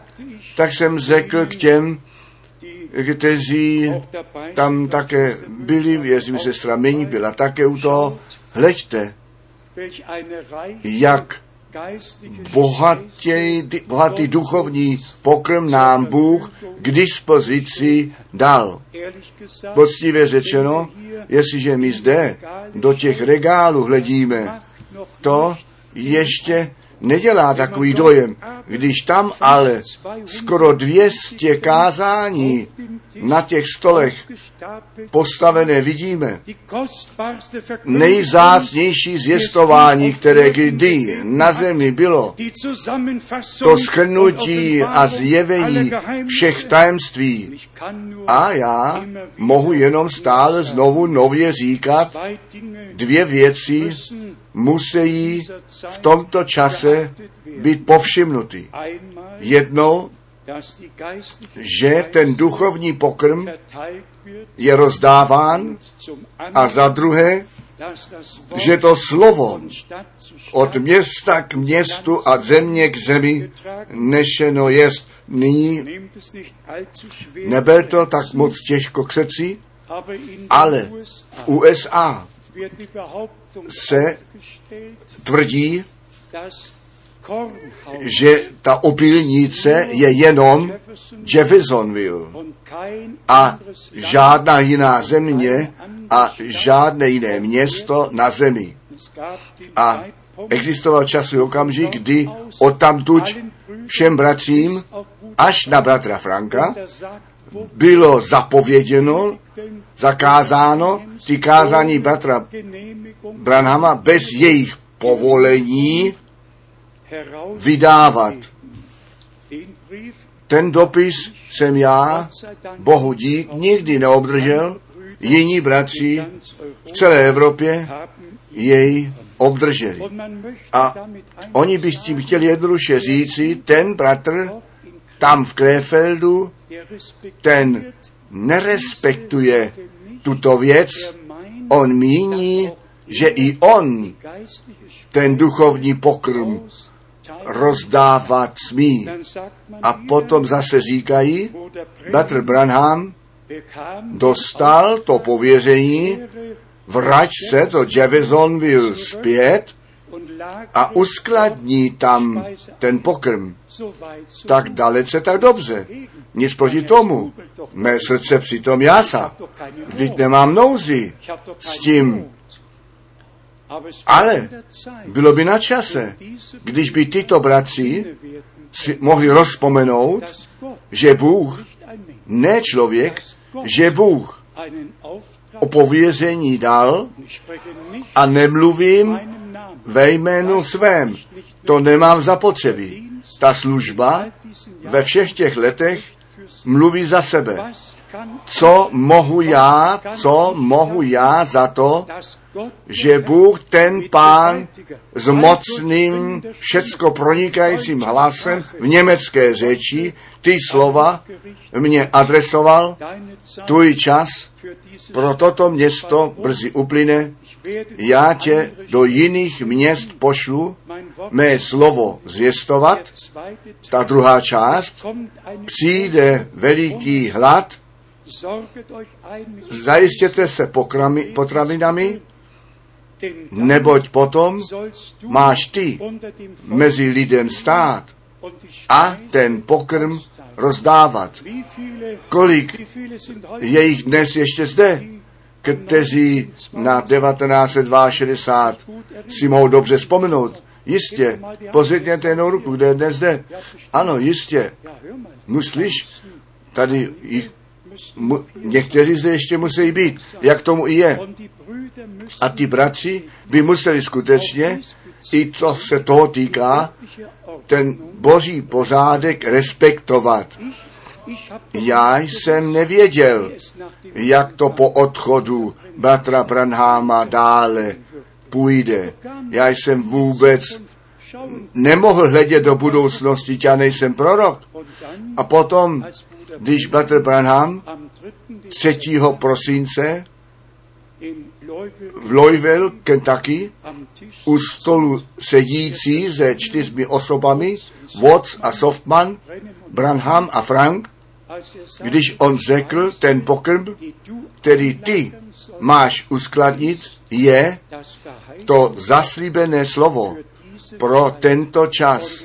tak jsem řekl k těm, kteří tam také byli, věřím, sestra Mení byla také u toho, hleďte, jak bohatý, bohatý duchovní pokrm nám Bůh k dispozici dal. Poctivě řečeno, jestliže my zde do těch regálů hledíme, to ještě nedělá takový dojem. Když tam ale skoro 200 kázání na těch stolech postavené vidíme, nejzácnější zjistování, které kdy na zemi bylo, to schrnutí a zjevení všech tajemství. A já mohu jenom stále znovu nově říkat dvě věci, musí v tomto čase být povšimnuty. Jednou, že ten duchovní pokrm je rozdáván a za druhé, že to slovo od města k městu a země k zemi nešeno jest. Nyní nebyl to tak moc těžko k srdci, ale v USA se tvrdí, že ta opilnice je jenom Jeffersonville a žádná jiná země a žádné jiné město na zemi. A existoval časový okamžik, kdy odtamtuť všem bratřím až na bratra Franka bylo zapověděno, zakázáno ty kázání bratra Branhama bez jejich povolení vydávat. Ten dopis jsem já, Bohu dík, nikdy neobdržel, jiní bratři v celé Evropě jej obdrželi. A oni by s tím chtěli jednoduše říci, ten bratr tam v Krefeldu, ten nerespektuje tuto věc, on míní, že i on ten duchovní pokrm. Rozdávat smí. A potom zase říkají, bratr Branham dostal to pověření, vrať se do Jeffersonville zpět a uskladní tam ten pokrm. Tak dalece, tak dobře. Nic proti tomu. Mé srdce přitom jása. Vždyť nemám nouzi s tím. Ale bylo by na čase, když by tyto bratři si mohli rozpomenout, že Bůh, ne člověk, že Bůh einen Auftrag, o pověření dal a nemluvím ve jménu svém. To nemám zapotřebí. Ta služba ve všech těch letech mluví za sebe. Co mohu já, co mohu já za to, že Bůh ten pán s mocným, všecko pronikajícím hlasem v německé řeči ty slova mě adresoval, tvůj čas pro toto město brzy uplyne, já tě do jiných měst pošlu, mé slovo zvěstovat, ta druhá část, přijde veliký hlad, Zajistěte se pokrami, potravinami, neboť potom máš ty mezi lidem stát a ten pokrm rozdávat. Kolik je jich dnes ještě zde, kteří na 1962 si mohou dobře vzpomenout. Jistě, pozvětněte jenom ruku, kde je dnes zde. Ano, jistě. No slyš, tady jich, někteří zde ještě musí být, jak tomu i je. A ty bratři by museli skutečně, i co se toho týká, ten boží pořádek respektovat. Já jsem nevěděl, jak to po odchodu bratra Branhama dále půjde. Já jsem vůbec nemohl hledět do budoucnosti, já nejsem prorok. A potom, když bratr Branham am 3. 3. Dezember prosince v Louisville, Kentucky, u stolu sedící se čtyřmi osobami, Watts a Softman, Branham a Frank, když on řekl, ten pokrm, který ty máš uskladnit, je to zaslíbené slovo pro tento čas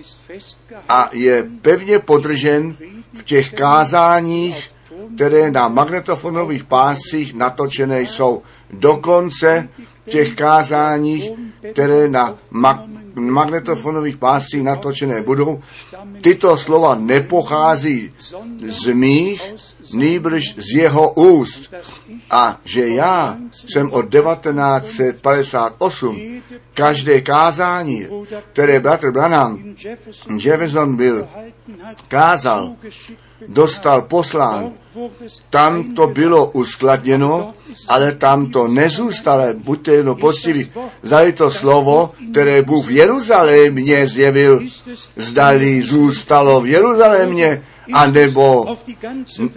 a je pevně podržen v těch kázáních, které na magnetofonových pásích natočené jsou. Dokonce těch kázáních, které na mag- magnetofonových pásích natočené budou, tyto slova nepochází z mých, nýbrž z jeho úst. A že já jsem od 1958 každé kázání, které bratr Branham Jefferson hat, kázal. Dostal poslán, tam to bylo uskladněno, ale tam to nezůstalo, buďte jedno poctiví. Zdali to slovo, které Bůh v Jeruzalémě zjevil, zdali zůstalo v Jeruzalémě, anebo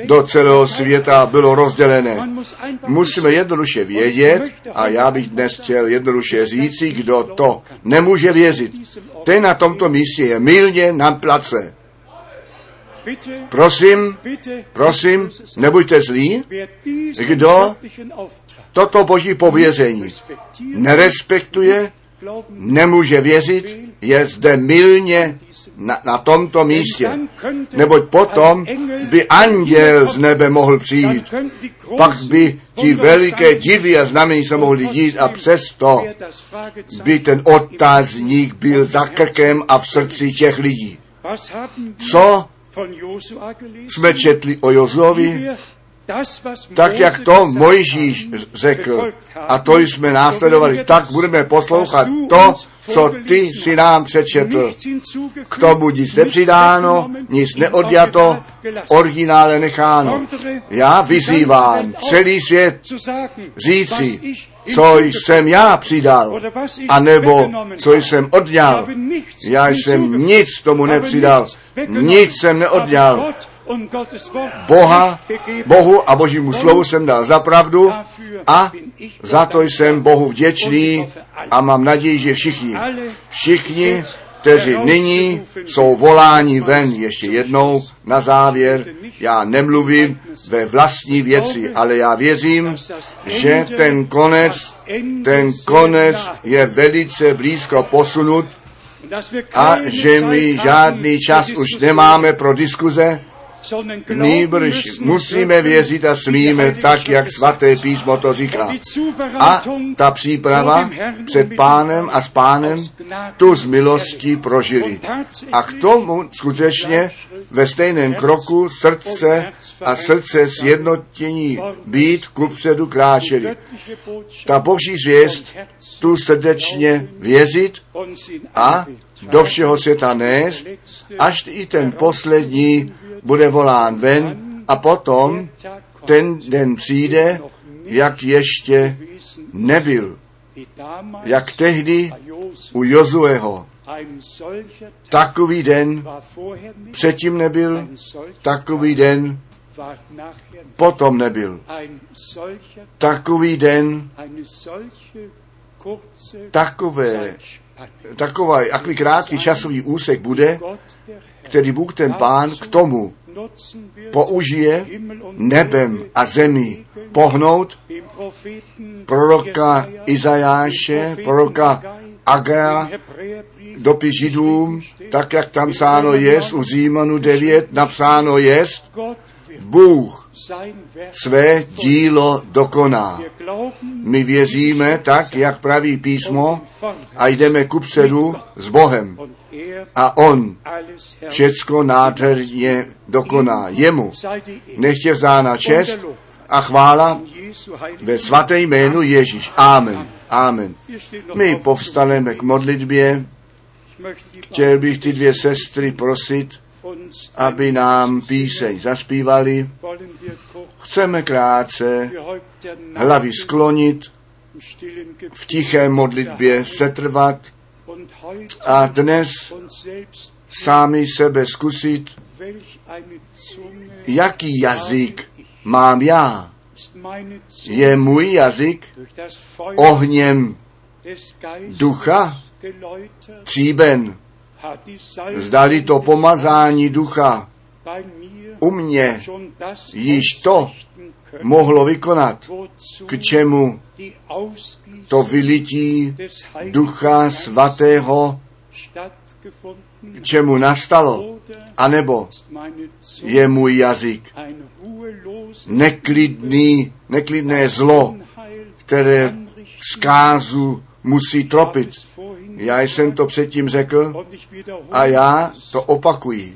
do celého světa bylo rozdělené. Musíme jednoduše vědět, a já bych dnes chtěl jednoduše říci, kdo to nemůže věřit. Ten na tomto místě je milně na place. Prosím, prosím, nebuďte zlí, Kdo toto boží pověření nerespektuje, nemůže věřit, je zde milně na, na tomto místě. Neboť potom by anděl z nebe mohl přijít. Pak by ti veliké divy a znamení se mohly dít a přesto by ten otázník byl za krkem a v srdci těch lidí. Co jsme četli o Jozovi, tak jak to Mojžíš řekl, a to jsme následovali, tak budeme poslouchat to, co ty si nám přečetl. K tomu nic nepřidáno, nic neodjato, v originále necháno. Já vyzývám celý svět říci, co jsem já přidal, anebo co jsem odňal. Já jsem nic tomu nepřidal, nic jsem neodňal. Boha, Bohu. A Božímu slovu jsem dal za pravdu a za to jsem Bohu vděčný a mám naději, že všichni, všichni, kteří nyní jsou voláni ven ještě jednou na závěr, já nemluvím ve vlastní věci, ale já věřím, že ten konec, ten konec je velice blízko posunut a že my žádný čas už nemáme pro diskuze, Nýbrž musíme věřit a smíme tak, jak svaté písmo to říká. A ta příprava před pánem a s pánem tu z milosti prožili. A k tomu skutečně ve stejném kroku srdce a srdce sjednotění být kupředu kráčeli. Ta boží zvěst tu srdečně věřit a do všeho světa nést, až i ten poslední bude volán ven a potom ten den přijde, jak ještě nebyl. Jak tehdy u Jozueho. Takový den předtím nebyl, takový den potom nebyl. Takový den, takové, takový, jaký krátký časový úsek bude, který Bůh ten Pán k tomu použije nebem a zemi pohnout proroka Izajáše, proroka Agea, dopis židům, tak jak tam psáno jest, u Zímanu 9 napsáno jest, Bůh své dílo dokoná. My věříme tak, jak praví písmo a jdeme ku předu s Bohem. A On všecko nádherně dokoná. Jemu nechtě vzána čest a chvála ve svaté jménu Ježíš. Amen. Amen. My povstaneme k modlitbě. Chtěl bych ty dvě sestry prosit, aby nám píseň zaspívali. Chceme krátce hlavy sklonit, v tiché modlitbě setrvat a dnes sami sebe zkusit, jaký jazyk mám já. Je můj jazyk ohněm ducha tříben. Zdali to pomazání ducha. U mě již to mohlo vykonat, k čemu to vylití ducha svatého, k čemu nastalo, anebo je můj jazyk neklidný, neklidné zlo, které zkázu musí tropit. Já jsem to předtím řekl a já to opakuji.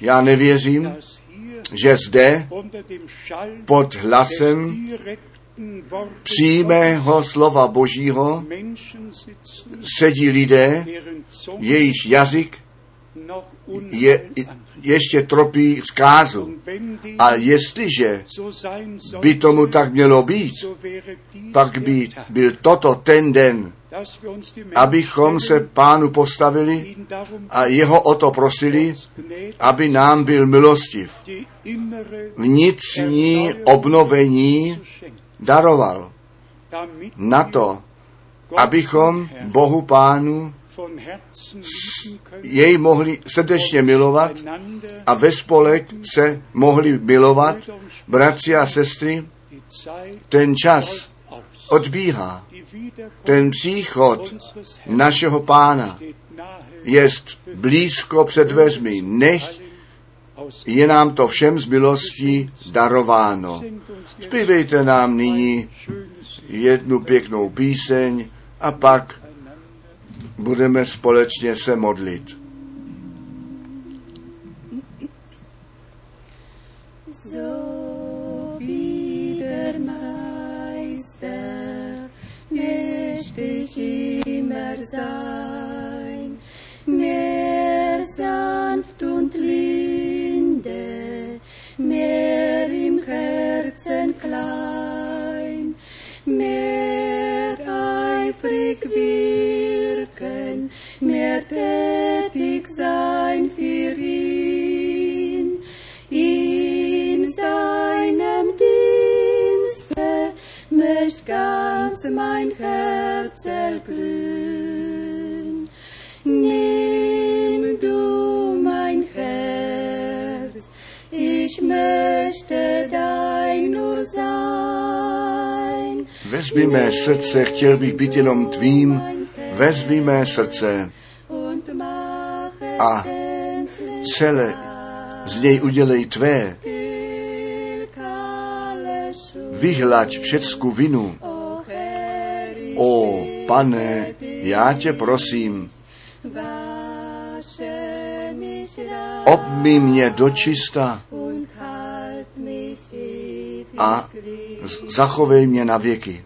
Já nevěřím, že zde pod hlasem přímého slova Božího sedí lidé, jejíž jazyk je, ještě tropí zkázu. A jestliže by tomu tak mělo být, pak by byl toto ten den, abychom se pánu postavili a jeho o to prosili, aby nám byl milostiv. Vnitřní obnovení daroval na to, abychom Bohu Pánu jej mohli srdečně milovat a ve spolek se mohli milovat, bratři a sestry, ten čas odbíhá. Ten příchod našeho pána jest blízko před dveřmi, nech je nám to všem z milostí darováno. Zpívejte nám nyní jednu pěknou píseň a pak budeme společně se modlit. desire. Vezmi mé srdce, chtěl bych být jenom tvým, vezmi mé srdce a celé z něj udělej tvé, vyhlaď všecku vinu. O pane, já tě prosím, obmy mě dočista a zachovej mě na věky.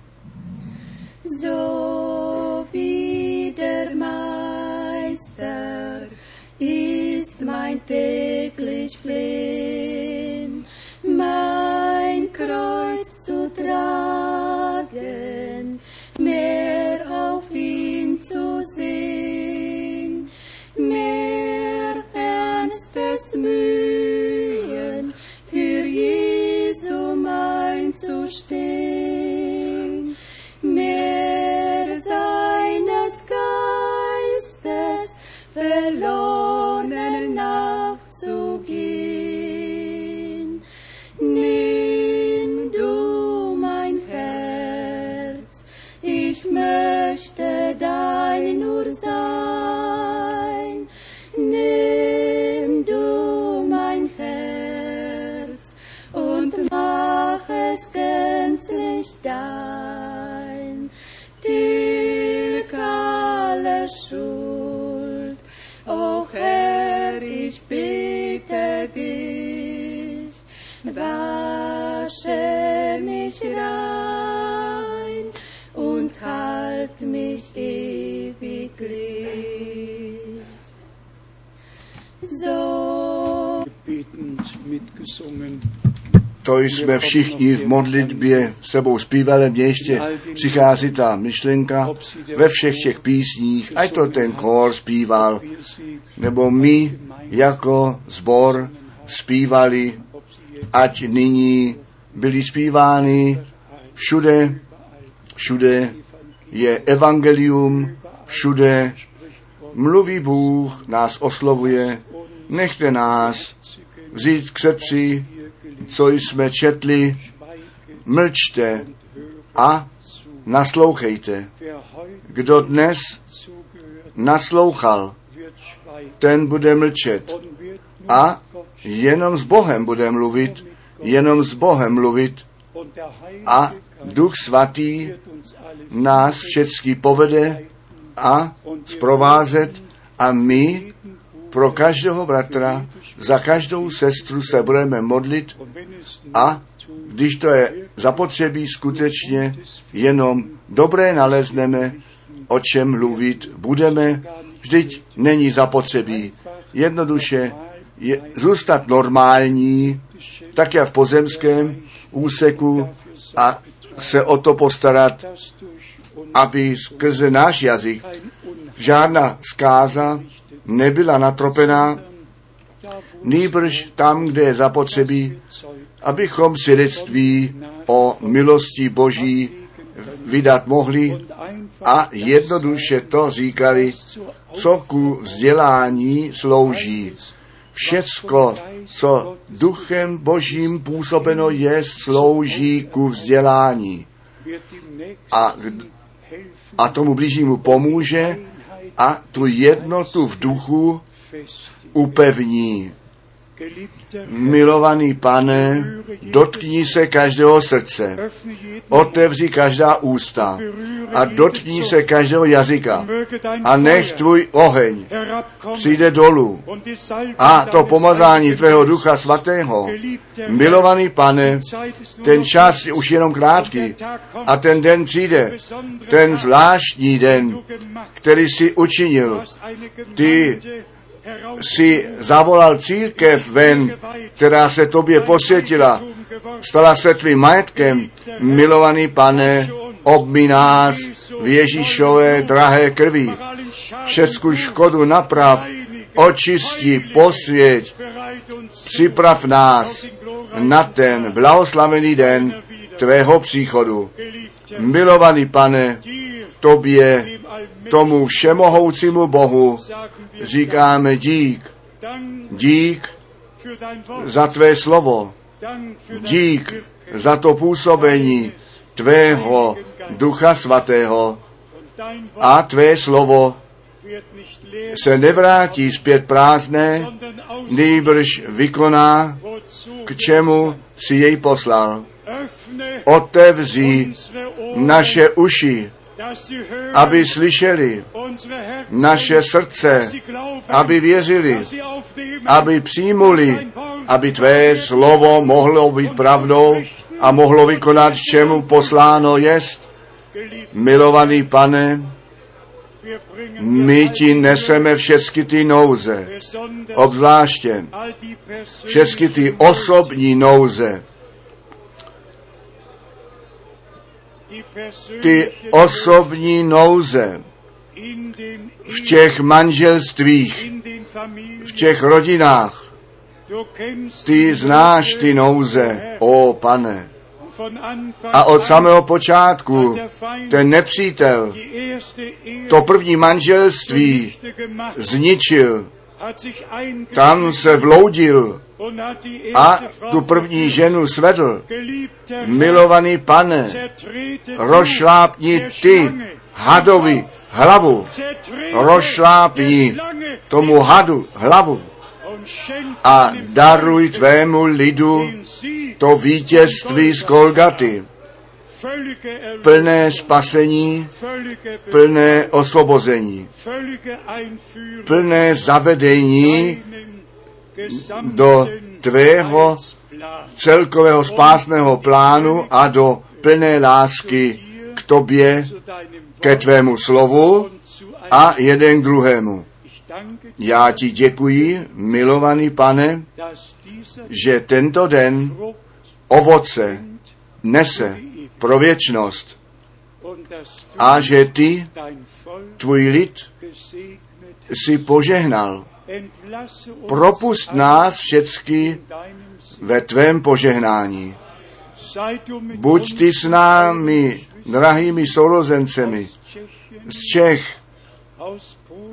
To jsme všichni v modlitbě sebou zpívali, mně ještě přichází ta myšlenka ve všech těch písních, ať to ten kór zpíval, nebo my jako zbor zpívali, ať nyní byly zpívány všude, všude je evangelium, všude mluví Bůh, nás oslovuje, nechte nás vzít k srdci, co jsme četli, mlčte a naslouchejte. Kdo dnes naslouchal, ten bude mlčet. A jenom s Bohem bude mluvit, jenom s Bohem mluvit a Duch Svatý nás všecky povede a zprovázet a my pro každého bratra, za každou sestru se budeme modlit a když to je zapotřebí skutečně jenom dobré nalezneme, o čem mluvit budeme, vždyť není zapotřebí jednoduše je, zůstat normální, tak jak v pozemském úseku a se o to postarat, aby skrze náš jazyk žádná zkáza nebyla natropená, nýbrž tam, kde je zapotřebí, abychom svědectví o milosti Boží vydat mohli a jednoduše to říkali, co ku vzdělání slouží. Všecko, co duchem božím působeno je, slouží ku vzdělání. A, a tomu blížímu pomůže a tu jednotu v duchu upevní. Milovaný pane, dotkni se každého srdce, otevři každá ústa a dotkni se každého jazyka a nech tvůj oheň přijde dolů a to pomazání tvého ducha svatého. Milovaný pane, ten čas je už jenom krátký a ten den přijde, ten zvláštní den, který si učinil. Ty Si zavolal církev ven, která se tobě posvětila, stala se tvým majetkem. Milovaný pane, obmi nás v Ježíšové drahé krvi. Všecku škodu naprav, očisti, posvěť, připrav nás na ten blahoslavený den tvého příchodu. Milovaný pane, tobě, tomu všemohoucímu Bohu, říkáme dík, dík za tvé slovo, dík za to působení tvého ducha svatého. A tvé slovo se nevrátí zpět prázdné, nýbrž vykoná, k čemu si jej poslal. Otevří naše uši, aby slyšeli, naše srdce, aby věřili, aby přijmuli, aby tvé slovo mohlo být pravdou a mohlo vykonat, čemu posláno jest. Milovaný pane, my ti neseme všechny ty nouze, obzvláště všechny ty osobní nouze, ty osobní nouze v těch manželstvích, v těch rodinách. Ty znáš ty nouze, o pane. A od samého počátku ten nepřítel to první manželství zničil. Tam se vloudil a tu první ženu svedl. Milovaný pane, rošlápni ty hadovi hlavu, rošlápni tomu hadu hlavu a daruj tvému lidu to vítězství z Golgaty, plné spasení, plné osvobození, plné zavedení do tvého celkového spásného plánu a do plné lásky k tobě, ke tvému slovu a jeden k druhému. Já ti děkuji, milovaný pane, že tento den ovoce nese pro věčnost a že ty, tvůj lid, si požehnal. Propust nás všecky ve tvém požehnání. Buď ty s námi, drahými sourozencemi, z Čech,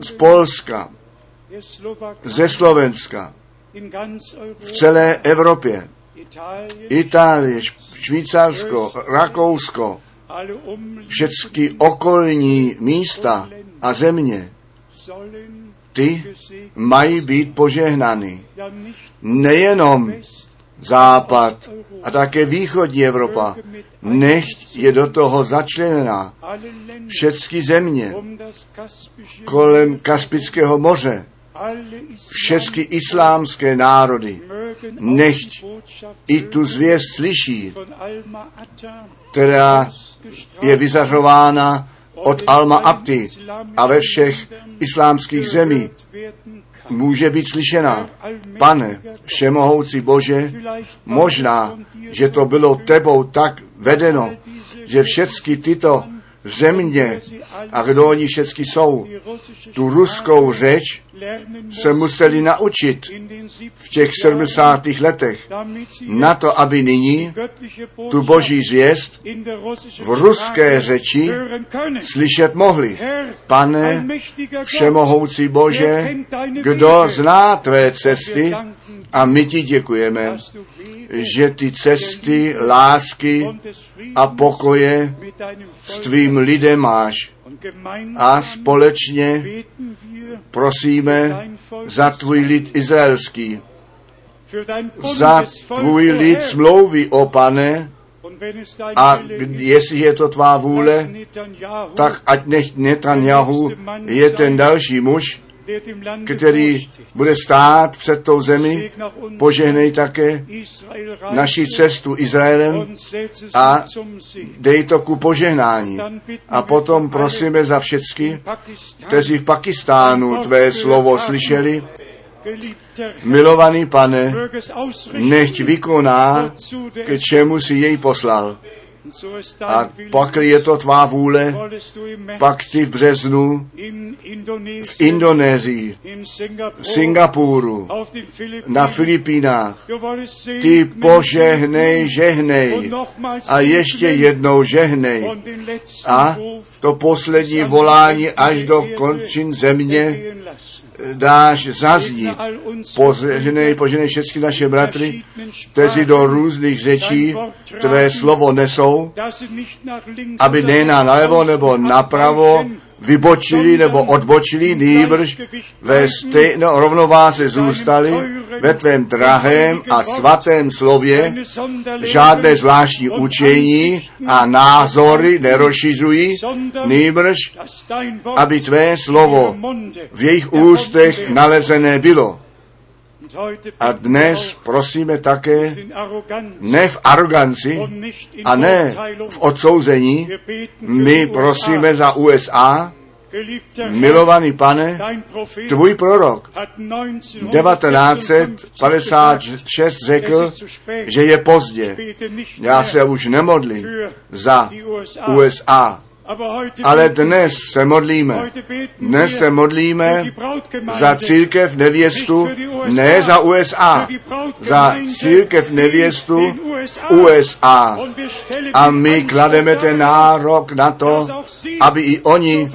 z Polska, ze Slovenska, v celé Evropě, Itálie, Švýcarsko, Rakousko, všechny okolní místa a země, ty mají být požehnány. Nejenom západ a také východní Evropa, nechť je do toho začleněná. Všechny země kolem Kaspického moře, všechny islámské národy, nechť i tu zvěst slyší, která je vyzařována od Alma Abdi a ve všech islámských zemí může být slyšena. Pane, všemohoucí Bože, možná, že to bylo tebou tak vedeno, že všechny tyto země a kdo oni všechny jsou, tu ruskou řeč se museli naučit v těch 70. letech na to, aby nyní tu boží zvěst v ruské řeči slyšet mohli. Pane, všemohoucí Bože, kdo zná tvé cesty a my ti děkujeme, že ty cesty lásky a pokoje s tvým lidem máš. A společně prosíme za tvůj lid izraelský. za tvůj lid smlouvy, o pane, a jestli je to tvá vůle, tak ať nech Netanyahu je ten další muž, který bude stát před tou zemi, požehnej také reich cestu Izraelem a dej to ku požehnání. A potom prosíme za Pakistan, kteří v Pakistánu tvé slovo slyšeli, milovaný pane, nechť vykoná, k čemu si jej poslal. A pak je to tvá vůle, pak ty v březnu v Indonésii, v Singapuru, na Filipínách, ty požehnej, žehnej a ještě jednou žehnej a to poslední volání až do končin země. Dáš zaznít. Poženej, poženej všechny naše bratry, kteří do různých řečí tvé slovo nesou, aby ne na nalevo nebo napravo vybočili nebo odbočili, nýbrž ve stejné rovnováze zůstali ve tvém drahém a svatém slově, žádné zvláštní učení a názory nerozšiřují, nýbrž, aby tvé slovo v jejich ústech nalezené bylo. A dnes prosíme také, ne v aroganci a ne v odsouzení, my prosíme za USA, milovaný pane, tvůj prorok hat 1956 1956 řekl, že je pozdě. Já se už nemodlím za USA, ale dnes se modlíme. Dnes se modlíme za církev nevěstu, ne za USA, za církev nevěstu v USA. A. My klademe ten nárok na to, aby i oni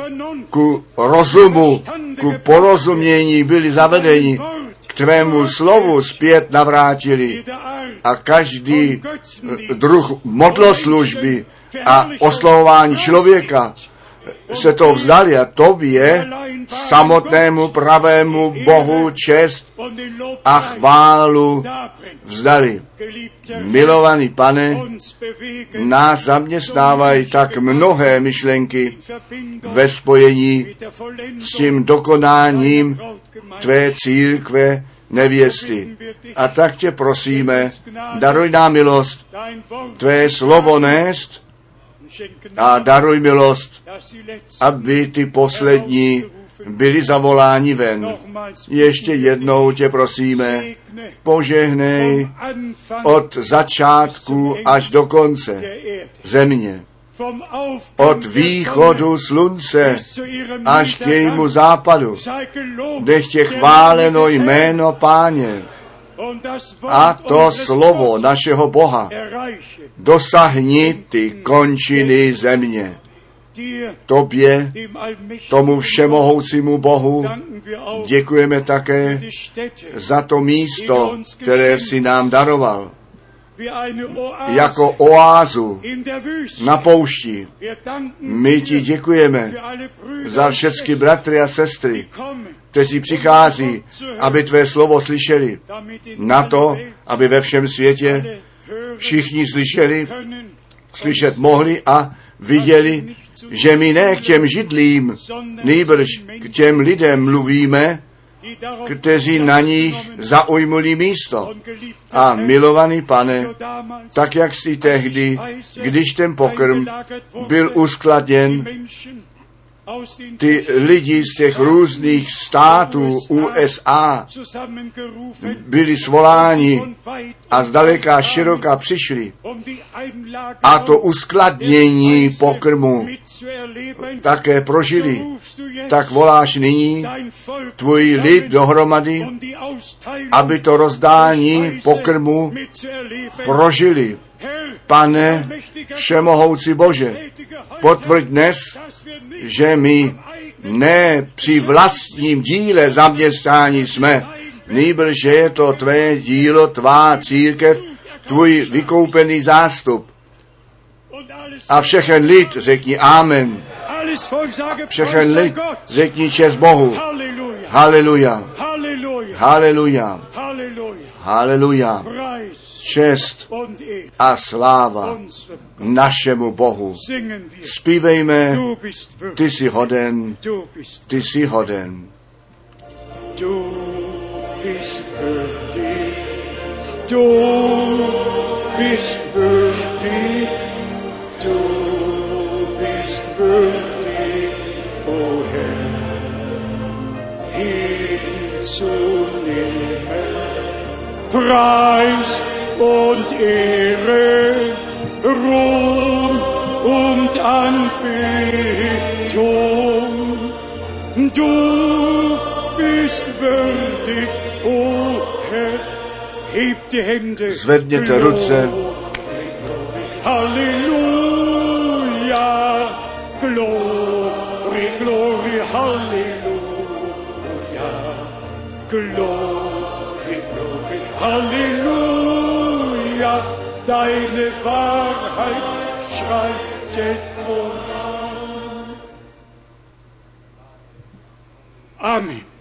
ku rozumu, ku porozumění byli zavedeni, k tvému slovu zpět navrátili. A každý druh modloslužby a oslovování člověka se to vzdali a tobě, samotnému pravému Bohu čest a chválu vzdali. Milovaný pane, nás zaměstnávají tak mnohé myšlenky ve spojení s tím dokonáním tvé církve nevěsty. A tak tě prosíme, daruj nám milost, tvé slovo nést a daruj milost, aby ty poslední byli zavoláni ven. Ještě jednou tě prosíme, požehnej od začátku až do konce země, od východu slunce až k jejímu západu. Nech tě chváleno jméno páně a to slovo našeho Boha dosahni ty končiny země. Tobě, tomu všemohoucímu Bohu, děkujeme také za to místo, které si nám daroval, jako oázu na poušti. My ti děkujeme za všechny bratry a sestry, kteří přichází, aby tvé slovo slyšeli, na to, aby ve všem světě všichni slyšeli, slyšet mohli a viděli, že my ne k těm židlím, nejbrž k těm lidem mluvíme, kteří na nich zaujmuli místo. A milovaný pane, tak jak si tehdy, když ten pokrm byl uskladněn, ty lidi z těch různých států USA byli svoláni a zdaleka široka přišli. A to uskladnění pokrmu také prožili. Tak voláš nyní tvůj lid dohromady, aby to rozdání pokrmu prožili. Pane, všemohoucí Bože, potvrď dnes, že my ne při vlastním díle zaměstnání jsme, nýbrž, že je to tvé dílo, tvá církev, tvůj vykoupený zástup. A všechen lid řekni Amen. Všechen lid řekni čest Bohu. Haleluja. Haleluja. Haleluja. Preis Čest a sláva našemu Bohu. Würdig. ty jsi hoden, ty jsi hoden. Du bist würdig, du bist würdig, du bist würdig, o Herr, hinzunehmen, Preis und Ehre, Ruhm und Anbetung. Du bist würdig, o Herr. Hebt die Hände. Zvedněte ruce. Halleluja. Glory, glory, halleluja. Glory, glory, halleluja. Deine Wahrheit schreitet voran. Amen.